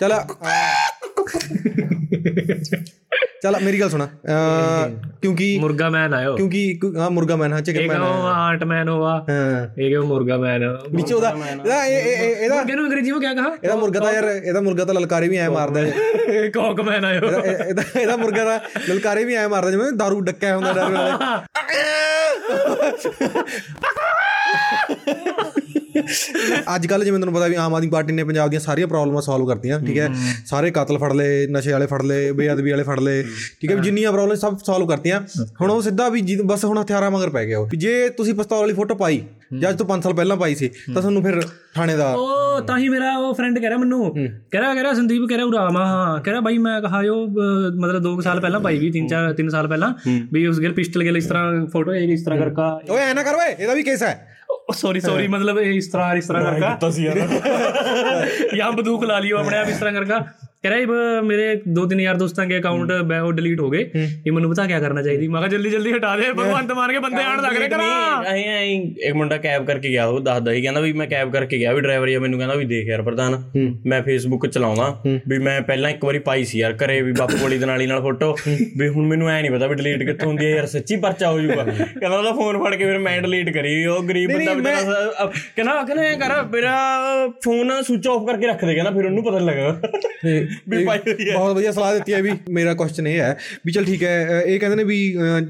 ਚਲ ਚਲ ਮੇਰੀ ਗੱਲ ਸੁਣਾ। ਕਿਉਂਕਿ ਮੁਰਗਾ ਮੈਨ ਆਇਓ ਕਿਉਂਕਿ ਹਾਂ ਮੁਰਗਾ ਮੈਨ ਹਾਂ ਚਿਕਨ ਮੈਨ ਉਹ ਆਂਟ ਮੈਨ ਹੋਆ ਹਾਂ। ਇੱਕ ਉਹ ਮੁਰਗਾ ਮੈਨ ਵਿੱਚ ਉਹਦਾ ਇਹਦਾ ਇਹ- ਇਹ- ਇਹ- ਇਹਦਾ ਮੁਰਗੇ ਨੂੰ ਅੰਗਰੇਜ਼ੀ ਵਿੱਚ ਕਿਆ ਕਹਾ ਇਹਦਾ ਮੁਰਗਾ ਤਾਂ ਯਾਰ ਇਹਦਾ ਮੁਰਗਾ ਤਾਂ ਲਲਕਾਰੇ ਵੀ ਐ ਮਾਰਦਾ ਹੈ ਕੌਕ ਮੈਨ ਆਇਓ ਇਹਦਾ ਇਹਦਾ ਮੁਰਗਾ ਦਾ ਲਲਕਾਰੇ ਵੀ ਐ ਮਾਰਦਾ ਜਿਵੇਂ ਦਾਰੂ ਡੱਕਿਆ ਹੁੰਦਾ ਡਰ ਵਾਲੇ। ਅੱਜ ਕੱਲ ਜਿਵੇਂ ਤੁਹਾਨੂੰ ਪਤਾ ਵੀ ਆਮ ਆਦਮੀ ਪਾਰਟੀ ਨੇ ਪੰਜਾਬ ਦੀਆਂ ਸਾਰੀਆਂ ਪ੍ਰੋਬਲਮਾਂ ਸੋਲਵ ਕਰਤੀਆਂ ਠੀਕ ਹੈ? ਸਾਰੇ ਕਾਤਲ ਫੜ ਲਏ ਨਸ਼ੇ ਵਾਲੇ ਫੜ ਲਏ ਬੇਅਦਬੀ ਵਾਲੇ ਫੜ ਲਏ ਠੀਕ ਹੈ? ਜਿੰਨੀਆਂ ਪ੍ਰੋਬਲਮ ਸਭ ਸੋਲਵ ਕਰਤੀਆਂ। ਹੁਣ ਉਹ ਸਿੱਧਾ ਵੀ ਬਸ ਹੁਣ ਹਥਿਆਰਾਂ ਮਗਰ ਪੈ ਗਿਆ ਉਹ। ਜੇ ਤੁਸੀਂ ਪਿਸਤੌਲ ਵਾਲੀ ਫੋਟੋ ਪਾਈ ਜਾਂ ਤੋਂ 5 ਸਾਲ ਪਹਿਲਾਂ ਪਾਈ ਸੀ ਤਾਂ ਤੁਹਾਨੂੰ ਫਿਰ ਥਾਣੇ ਦਾ ਉਹ ਤਾਂ ਹੀ ਮੇਰਾ ਉਹ ਫਰੈਂਡ ਕਹਿ ਰਿਹਾ ਮੈਨੂੰ। ਕਹਿ ਰਿਹਾ ਕਹਿ ਰਿਹਾ ਸੰਦੀਪ ਕਹਿ ਰਿਹਾ ਉਰਾ ਮਾ ਹਾਂ ਕਹਿ ਰਿਹਾ ਬਾਈ ਮੈਂ ਕਹਾ ਜੋ ਮਤਲਬ 2 ਸਾਲ ਪਹਿਲਾਂ ਪਾਈ ਵੀ 3 4 3 ਸਾਲ ਪਹਿਲਾਂ। ਵੀ ਉਸ ਗਿਰ ਪਿਸਟਲ ਲਈ ਇਸ ਤਰ੍ਹਾਂ ਫੋਟੋ ਹੈ ਇਸ ਤਰ੍ਹਾਂ ਕਰਕਾ। ਓਏ ਐ ਨਾ ਕਰ ਓਏ ਇਹਦਾ ਵੀ ਕੇਸ ਹੈ। ਸੌਰੀ ਸੌਰੀ ਮਤਲਬ ਇਹ ਇਸ ਤਰ੍ਹਾਂ ਇਸ ਤਰ੍ਹਾਂ ਕਰਕਾ। ਯਾਂ ਬੰਦੂਕ ਲਾ ਲਿਓ ਆਪਣੇ ਆਪ ਇਸ ਤਰ੍ਹਾਂ ਕਰਕਾ। ਕਹ ਰਿਹਾ ਮੇਰੇ ਦੋ ਤਿੰਨ ਯਾਰ ਦੋਸਤਾਂ ਦੇ ਅਕਾਊਂਟ ਬੈਓ ਡਿਲੀਟ ਹੋ ਗਏ। ਇਹ ਮੈਨੂੰ ਪਤਾ ਕੀ ਕਰਨਾ ਚਾਹੀਦੀ। ਮੈਂ ਕਿਹਾ ਜਲਦੀ ਜਲਦੀ ਹਟਾ ਦੇ ਭਗਵੰਤ ਮਾਰ ਕੇ ਬੰਦੇ ਆਣ ਲੱਗ ਰਹੇ ਕਰਾ ਅਹੀਂ ਅਹੀਂ ਇੱਕ ਮੁੰਡਾ ਕੈਬ ਕਰਕੇ ਗਿਆ ਉਹ ਦੱਸਦਾ ਸੀ ਕਹਿੰਦਾ ਵੀ ਮੈਂ ਕੈਬ ਕਰਕੇ ਗਿਆ ਵੀ ਡਰਾਈਵਰ ਜੀ ਮੈਨੂੰ ਕਹਿੰਦਾ ਵੀ ਦੇਖ ਯਾਰ ਪ੍ਰਧਾਨ ਮੈਂ ਫੇਸਬੁੱਕ ਚਲਾਉਂਦਾ ਵੀ ਮੈਂ ਪਹਿਲਾਂ ਇੱਕ ਵਾਰੀ ਪਾਈ ਸੀ ਯਾਰ ਘਰੇ ਵੀ ਬਾਪੂ ਵਾਲੀ ਦੇ ਨਾਲੀ ਨਾਲ ਫੋਟੋ ਵੀ ਹੁਣ ਮੈਨੂੰ ਐ ਨਹੀਂ ਪਤਾ ਵੀ ਡਿਲੀਟ ਕਿੱਥੋਂ ਹੁੰਦੀ ਹੈ ਯਾਰ ਸੱਚੀ ਪਰਚਾ ਹੋ ਜਾਊਗਾ। ਕਹਿੰਦਾ ਉਹਦਾ ਫੋਨ ਫੜ ਕੇ ਫਿਰ ਮੈਂ ਡਿਲੀਟ ਕਰੀ ਉਹ ਗਰੀਬ ਬੰਦਾ ਵਿਚਾਰਾ ਕਹਿੰਦਾ ਕਹਿੰਦਾ ਕਰ ਮੇਰਾ ਫੋਨ ਸੁਚ ਆਫ ਕਰਕੇ ਰੱਖ ਦੇ ਕਹਿੰਦਾ ਫਿਰ ਉਹਨੂੰ ਪਤਾ ਲੱਗਾ ਵੀ ਪਾਈ ਹੋਈ ਹੈ ਬਹੁਤ ਵਧੀਆ ਸਲਾਹ ਦਿੱਤੀ ਹੈ ਵੀ ਮੇਰਾ ਕੁਐਸਚਨ ਇਹ ਹੈ ਵੀ ਚਲ ਠੀਕ ਹੈ ਇਹ ਕਹਿੰਦੇ ਨੇ ਵੀ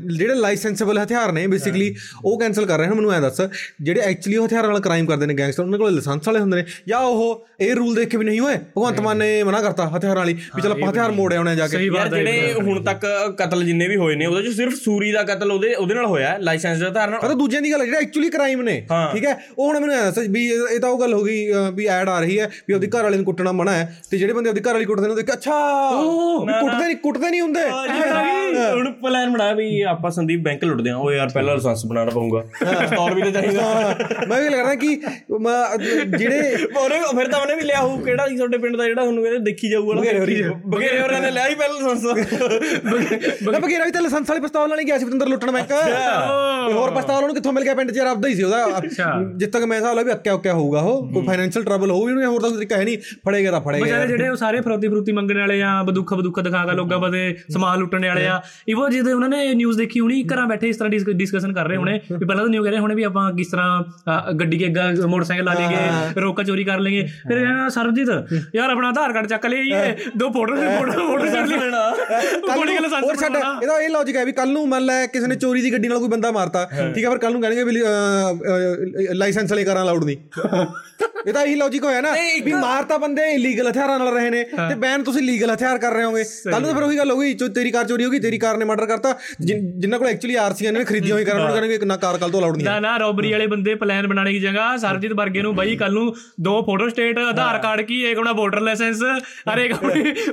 ਜਿਹੜੇ ਲਾਇਸੈਂਸੇਬਲ ਹਥਿਆਰ ਨੇ ਬੇਸਿਕਲੀ ਉਹ ਕੈਨਸਲ ਕਰ ਰਹੇ ਹਨ ਮੈਨੂੰ ਐ ਦੱਸ ਜਿਹੜੇ ਐਕਚੁਅਲੀ ਉਹ ਹਥਿਆਰਾਂ ਨਾਲ ਕ੍ਰਾਈਮ ਕਰਦੇ ਨੇ ਗੈਂਗਸਟਰ ਉਹਨਾਂ ਕੋਲ ਲਾਇਸੈਂਸ ਵਾਲੇ ਹੁੰਦੇ ਨੇ ਜਾਂ ਉਹ ਇਹ ਰੂਲ ਦੇਖ ਕੇ ਵੀ ਨਹੀਂ ਹੋਏ ਭਗਵੰਤ ਮਾਨ ਨੇ ਮਨਾ ਕਰਤਾ ਹਥਿਆਰਾਂ ਵਾਲੀ ਵੀ ਚਲ ਆਪਾਂ ਹਥਿਆਰ ਮੋੜ ਆਉਣੇ ਜਾ ਕੇ। ਯਾਰ ਜਿਹੜੇ ਹੁਣ ਤੱਕ ਕਤਲ ਜਿੰਨੇ ਵੀ ਹੋਏ ਨੇ ਉਹਦੇ ਚ ਸਿਰਫ ਸੂਰੀ ਦਾ ਕਤਲ ਉਹਦੇ ਉਹਦੇ ਨਾਲ ਹੋਇਆ ਲਾਇਸੈਂਸ ਦੇ ਹਥਿਆਰ ਨਾਲ। ਉਹ ਦੂਜਿਆਂ ਦੀ ਗੱਲ ਜਿਹੜਾ ਐਕਚੁਅਲੀ ਕ੍ਰਾਈਮ ਨੇ ਠੀਕ ਹੈ ਉਹ ਹੁਣ ਮੈਨੂੰ ਐ ਦੱਸ ਵੀ ਇਹ ਤਾਂ ਉਹ ਗੱਲ ਹੋ ਗਈ ਵੀ ਐਡ ਆ ਰਹੀ ਹੈ ਵੀ ਉਹਦੀ ਘਰ ਵਾਲੇ ਨੂੰ ਕੁੱਟਣਾ ਮਨਾ ਹੈ ਤੇ ਜਿਹੜੇ ਬੰਦੇ ਉਹਦੀ ਘਰ ਵਾਲੀ ਕੁੱਟਦੇ ਨੇ ਦੇਖ ਅੱਛਾ! ਕੁੱਟਦੇ ਨਹੀਂ ਕੁੱਟਦੇ ਨਹੀਂ ਹੁੰਦੇ। ਹੁਣ ਪਲਾਨ ਬਣਾ ਵੀ ਆਪਾਂ ਸੰਦੀਪ ਬੈਂਕ ਲੁੱਟਦੇ ਆ ਉਹ ਯਾਰ ਪਹਿਲਾਂ ਲਾਇਸੈਂਸ ਬਣਾਉਣਾ ਪਊਗਾ। ਸਟੋਰ ਵੀ ਤੇ ਚਾਹੀਦਾ। ਮੈਂ ਵੀ ਲੱਗਦਾ ਕਿ ਜਿਹੜੇ ਉਹਨੇ ਫਿਰ ਤਾਂ ਉਹਨੇ ਵੀ ਲਿਆ ਹੋਊ। ਕਿਹੜਾ ਸੀ ਤੁਹਾਡੇ ਪਿੰਡ ਦਾ ਜਿਹੜਾ ਤੁਹਾਨੂੰ ਕਹਿੰਦੇ ਦੇਖੀ ਜਾਊ ਵਾਲਾ। ਬਗੇਰੇ ਹੋਰਾਂ ਨੇ ਲਿਆ ਹੀ ਪਹਿਲਾਂ ਲਾਇਸੈਂਸ। ਮੈਂ ਬਗੇਰਾ ਵੀ ਤਾਂ ਲਾਇਸੈਂਸ ਵਾਲੀ ਪਿਸਤੌਲ ਨਾਲ ਹੀ ਗਿਆ ਸੀ ਪਤੰਦਰ ਲੁੱਟਣ ਇੱਕ। ਹੋਰ ਪਿਸਤੌਲ ਉਹਨੂੰ ਕਿੱਥੋਂ ਮਿਲ ਗਿਆ ਪਿੰਡ 'ਚ? ਯਾਰ ਆਪਦਾ ਹੀ ਸੀ ਉਹਦਾ। ਜਿੱਦ ਤੱਕ ਮੈਂ ਹਿਸਾਬ ਲਾ ਵੀ ਅੱਕਿਆ ਉੱਕਿਆ ਹੋਊਗਾ ਉਹ। ਕੋਈ ਫਾਈਨੈਂਸ਼ੀਅਲ ਟਰਬਲ ਹੋਊ ਇਹਨੂੰ ਹੋਰ ਤਾਂ ਕੋਈ ਤਰੀਕਾ ਹੈ ਨਹੀਂ ਫੜੇਗਾ ਤਾਂ ਫੜੇਗਾ। ਜਿਹੜੇ ਉਹ ਸਾਰੇ ਫਰੋਤੀ ਫਰੂਤੀ ਮੰਗਣ ਵਾਲੇ ਆ ਬਦੁੱਖ ਬਦੁੱਖ ਦਿਖਾ ਕੇ ਲੋਕਾਂ ਬਦੇ ਸਮਾਨ ਲੁੱਟਣ ਵਾਲੇ ਆ। ਇਵੋ ਜਿਹਦੇ ਉਹਨਾਂ ਨੇ ਨਿਊਜ਼ ਦੇਖੀ ਹੋਣੀ ਘਰਾਂ ਬੈਠੇ ਇਸ ਤਰ੍ਹਾਂ ਡਿਸਕਸ਼ਨ ਕਰ ਰਹੇ ਹੋਣੇ। ਵੀ ਪਹਿਲਾਂ ਤਾਂ ਨਿਊ ਕਹਿ ਰਹੇ ਹੋਣੇ ਵੀ ਆਪਾਂ ਕਿਸ ਤਰ੍ਹਾਂ ਗੱਡੀ ਕੇ ਅੱਗਾ ਮੋਟਰਸਾਈਕਲ ਲਾ ਲੇਗੇ ਰੋਕਾ ਚੋਰੀ ਕਰ ਲੇਗੇ ਫਿਰ ਇਹ ਸਰਬਜੀਤ ਯਾਰ ਆਪਣਾ ਆਧਾਰ ਕਾਰਡ ਚੱਕ ਲਈਏ। ਦੋ ਫੋਟੋ ਫੋਟੋ ਫੋਟੋ ਚੱਕ ਲਈ ਕੋੜੀ ਗੱਲ ਹੋਰ ਛੱਡ। ਇਹਦਾ ਇਹ ਲੌਜੀਕ ਹੈ ਵੀ ਕੱਲ ਨੂੰ ਮੰਨ ਲੈ ਕਿਸੇ ਨੇ ਚੋਰੀ ਦੀ ਗੱਡੀ ਨਾਲ ਕੋਈ ਬੰਦਾ ਮਾਰਤਾ। ਠੀਕ ਹੈ ਫਿਰ ਕੱਲ ਨੂੰ ਕਹਿਣਗੇ ਵੀ ਲਾਇਸੈਂਸ ਵਾਲੇ ਕਾਰਾਂ ਅਲਾਉਡ ਨਹੀਂ। ਇਹ ਤਾਂ ਇਹੀ ਲੌਜੀਕ ਹੋਇਆ ਨਾ ਵੀ ਮਾਰਤਾ ਬੰਦੇ ਇਲੀਗਲ ਹਥਿਆਰਾਂ ਨਾਲ ਰਹੇ ਨੇ। ਤੇ ਬੈਨ ਤੁਸੀਂ ਲੀਗਲ ਹਥਿਆਰ ਕਰ ਰਹੇ ਹੋਗੇ। ਕੱਲ ਨੂੰ ਤਾਂ ਫਿਰ ਉਹੀ ਗੱਲ ਹੋਗੀ ਜੋ ਤੇਰੀ ਕਾਰ ਚੋਰੀ ਹੋਗੀ ਤੇਰੀ ਕਾਰ ਨੇ ਮਰਡਰ ਕਰਤਾ। ਜਿਨ- ਕੋਲ ਐਕਚੁਅਲੀ ਆਰਸੀਆਂ ਨੇ ਖਰੀਦੀਆਂ ਹੋਈ ਕਰਨ ਉਹ ਕਹਿਣਗੇ ਨਾ ਕਾਰ ਕੱਲ ਤੋਂ ਅਲਾਉਡ ਨਹੀਂ ਹੈ। ਨਾ ਨਾ ਰੋਬਰੀ ਵਾਲੇ ਬੰਦੇ ਪਲਾਨ ਬਣਾਉਣੇ ਦੀ ਜਗ੍ਹਾ ਸਰਜੀਤ ਵਰਗੇ ਨੂੰ ਬਾਈ ਕੱਲ ਨੂੰ ਦੋ ਫੋਟੋ ਸਟੇਟ ਆਧਾਰ ਕਾਰਡ ਕੀ ਇੱਕ ਆਪਣਾ ਵੋਟਰ ਲਾਇਸੈਂਸ ਅਰੇ ਇੱਕ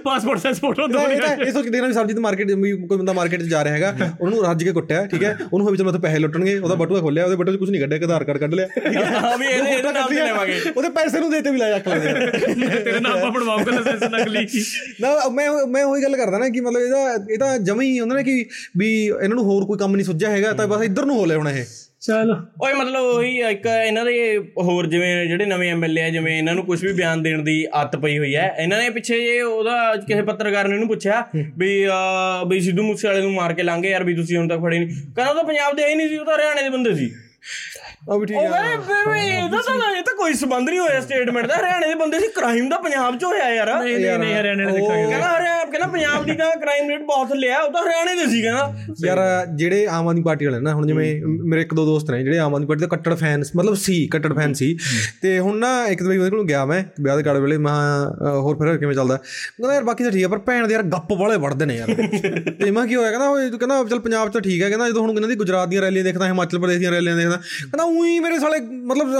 ਪਾਸਪੋਰਟ ਸਾਈਜ਼ ਫੋਟੋ ਦੋ ਇਹ ਤਾਂ ਸੋਚ ਕੇ ਦੇਖਣਾ ਵੀ ਸਬਜ਼ੀ ਮਾਰਕੀਟ ਕੋਈ ਬੰਦਾ ਮਾਰਕੀਟ 'ਚ ਜਾ ਰਿਹਾ ਹੈਗਾ ਉਹਨੂੰ ਰੱਜ ਕੇ ਕੁੱਟਿਆ ਠੀਕ ਹੈ? ਉਹਨੂੰ ਹੋਈ ਚਲ ਮੈਂ ਪੈਸੇ ਲੁੱਟਣਗੇ ਉਹਦਾ ਬਟੂਆ ਖੋਲਿਆ ਉਹਦੇ ਬਟੂਏ 'ਚ ਕੁਝ ਨਹੀਂ ਕੱਢਿਆ ਇੱਕ ਆਧਾਰ ਕਾਰਡ ਕੱਢ ਲਿਆ। ਠੀਕ ਹੈ? ਹਾਂ ਵੀ ਇਹਦੇ ਇਹਦਾ ਨਾਮ ਤੇ ਲੈਵਾਂਗੇ। ਉਹਦੇ ਪੈਸੇ ਨੂੰ ਦੇਤੇ ਵੀ ਲਾਇਆ ਚੱਕ ਲੈਂਦੇ ਤੇਰੇ ਨਾਮ ਪਰ ਬਣਵਾਉਂਗਾ ਲਾਇਸੈਂਸ ਨਕਲੀ ਨਾ ਮੈਂ ਮੈਂ ਉਹੀ ਗੱਲ ਕਰਦਾ ਨਾ ਕਿ ਮਤਲਬ ਇਹਦਾ ਇਹ ਤਾਂ ਜਮੀ ਹੀ ਹੁੰਦਾ ਨਾ ਕਿ ਵੀ ਇਹਨਾਂ ਨੂੰ ਹੋਰ ਕੋਈ ਕੰਮ ਨਹੀਂ ਸੁੱਝਿਆ ਹੈਗਾ ਤਾਂ ਬਸ ਇੱਧਰ ਨੂੰ ਹੋ ਲਿਆ ਹੁਣ ਇਹ। ਚਲੋ। ਓਏ ਮਤਲਬ ਉਹੀ ਇੱਕ ਇਹਨਾਂ ਦੇ ਹੋਰ ਜਿਵੇਂ ਜਿਹੜੇ ਨਵੇਂ ਐਮਐਲਏ ਆ ਜਿਵੇਂ ਇਹਨਾਂ ਨੂੰ ਕੁਝ ਵੀ ਬਿਆਨ ਦੇਣ ਦੀ ਆਦਤ ਪਈ ਹੋਈ ਹੈ ਇਹਨਾਂ ਨੇ ਪਿੱਛੇ ਜੇ ਉਹਦਾ ਕਿਸੇ ਪੱਤਰਕਾਰ ਨੇ ਇਹਨੂੰ ਪੁੱਛਿਆ ਵੀ ਵੀ ਸਿੱਧੂ ਮੂਸੇ ਵਾਲੇ ਨੂੰ ਮਾਰ ਕੇ ਲਾਂਗੇ ਯਾਰ ਵੀ ਤੁਸੀਂ ਹੁਣ ਤੱਕ ਫੜੇ ਨਹੀਂ ਕਹਿੰਦਾ ਉਹ ਤਾਂ ਪੰਜਾਬ ਦੇ ਹੀ ਨਹੀਂ ਸੀ ਉਹ ਤਾਂ ਹਰਿਆਣੇ ਦੇ ਬੰਦੇ ਸੀ। ਆ ਵੀ ਠੀਕ ਉਹ ਹੈ ਕਹਿੰਦੇ ਵੀ ਇਹਦਾ ਤਾਂ ਇਹ ਤਾਂ ਕੋਈ ਸੰਬੰਧ ਨਹੀਂ ਹੋਇਆ ਸਟੇਟਮੈਂਟ ਦਾ। ਹਰਿਆਣੇ ਦੇ ਬੰਦੇ ਸੀ ਕ੍ਰਾਈਮ ਦਾ ਪੰਜਾਬ 'ਚ ਹੋਇਆ ਯਾਰ। ਨਹੀਂ ਨਹੀਂ ਨਹੀਂ ਹਰਿਆਣੇ ਨੇ ਦੇਖਾਂਗੇ। ਕਹਿੰਦਾ ਹਰਿਆਣਾ ਕਹਿੰਦਾ ਪੰਜਾਬ ਦੀ ਤਾਂ ਕ੍ਰਾਈਮ ਰੇਟ ਬਹੁਤ ਲਿਆ ਉਹ ਤਾਂ ਹਰਿਆਣੇ ਦੇ ਸੀ ਕਹਿੰਦਾ। ਯਾਰ ਜਿਹੜੇ ਆਮ ਆਦਮੀ ਪਾਰਟੀ ਵਾਲੇ ਨਾ ਹੁਣ ਜਿਵੇਂ ਮੇਰੇ ਇੱਕ ਦੋ ਦੋਸਤ ਨੇ ਜਿਹੜੇ ਆਮ ਆਦਮੀ ਪਾਰਟੀ ਦੇ ਕੱਟੜ ਫੈਨਸ ਮਤਲਬ ਸੀ ਕੱਟੜ ਫੈਨ ਸੀ। ਤੇ ਹੁਣ ਨਾ ਇੱਕ ਦਿਨ ਉਹਦੇ ਕੋਲ ਗਿਆ ਮੈਂ ਵਿਆਹ ਦੇ ਕਾਰਡ ਵੇਲੇ ਮੈਂ ਹੋਰ ਫਿਰ ਕਿਵੇਂ ਚੱਲਦਾ? ਕਹਿੰਦਾ ਯਾਰ ਬਾਕੀ ਤਾਂ ਠੀਕ ਹੈ ਪਰ ਭੈਣ ਦੇ ਯਾਰ ਗੱਪ ਵਾਲੇ ਵੜਦੇ ਨੇ ਯਾਰ। ਤੇ ਮੈਂ ਕੀ ਹੋਇਆ? ਕਹਿੰਦਾ ਉਹ ਕਹਿੰਦਾ ਚੱਲ ਪੰਜਾਬ 'ਚ ਤਾਂ ਠੀਕ ਹੈ ਕਹਿੰਦਾ ਜਦੋਂ ਹੁਣ ਇਹਨਾਂ ਦੀ ਗੁਜਰਾਤ ਦੀਆਂ ਰੈਲੀਆਂ ਦੇਖਦਾ ਹਿਮਾਚਲ ਪ੍ਰਦੇਸ਼ ਦੀਆਂ ਰੈਲੀਆਂ ਦੇਖਦਾ ਕਹਿੰਦਾ ਉਹੀ ਮੇਰੇ ਸਾਲੇ ਮਤਲਬ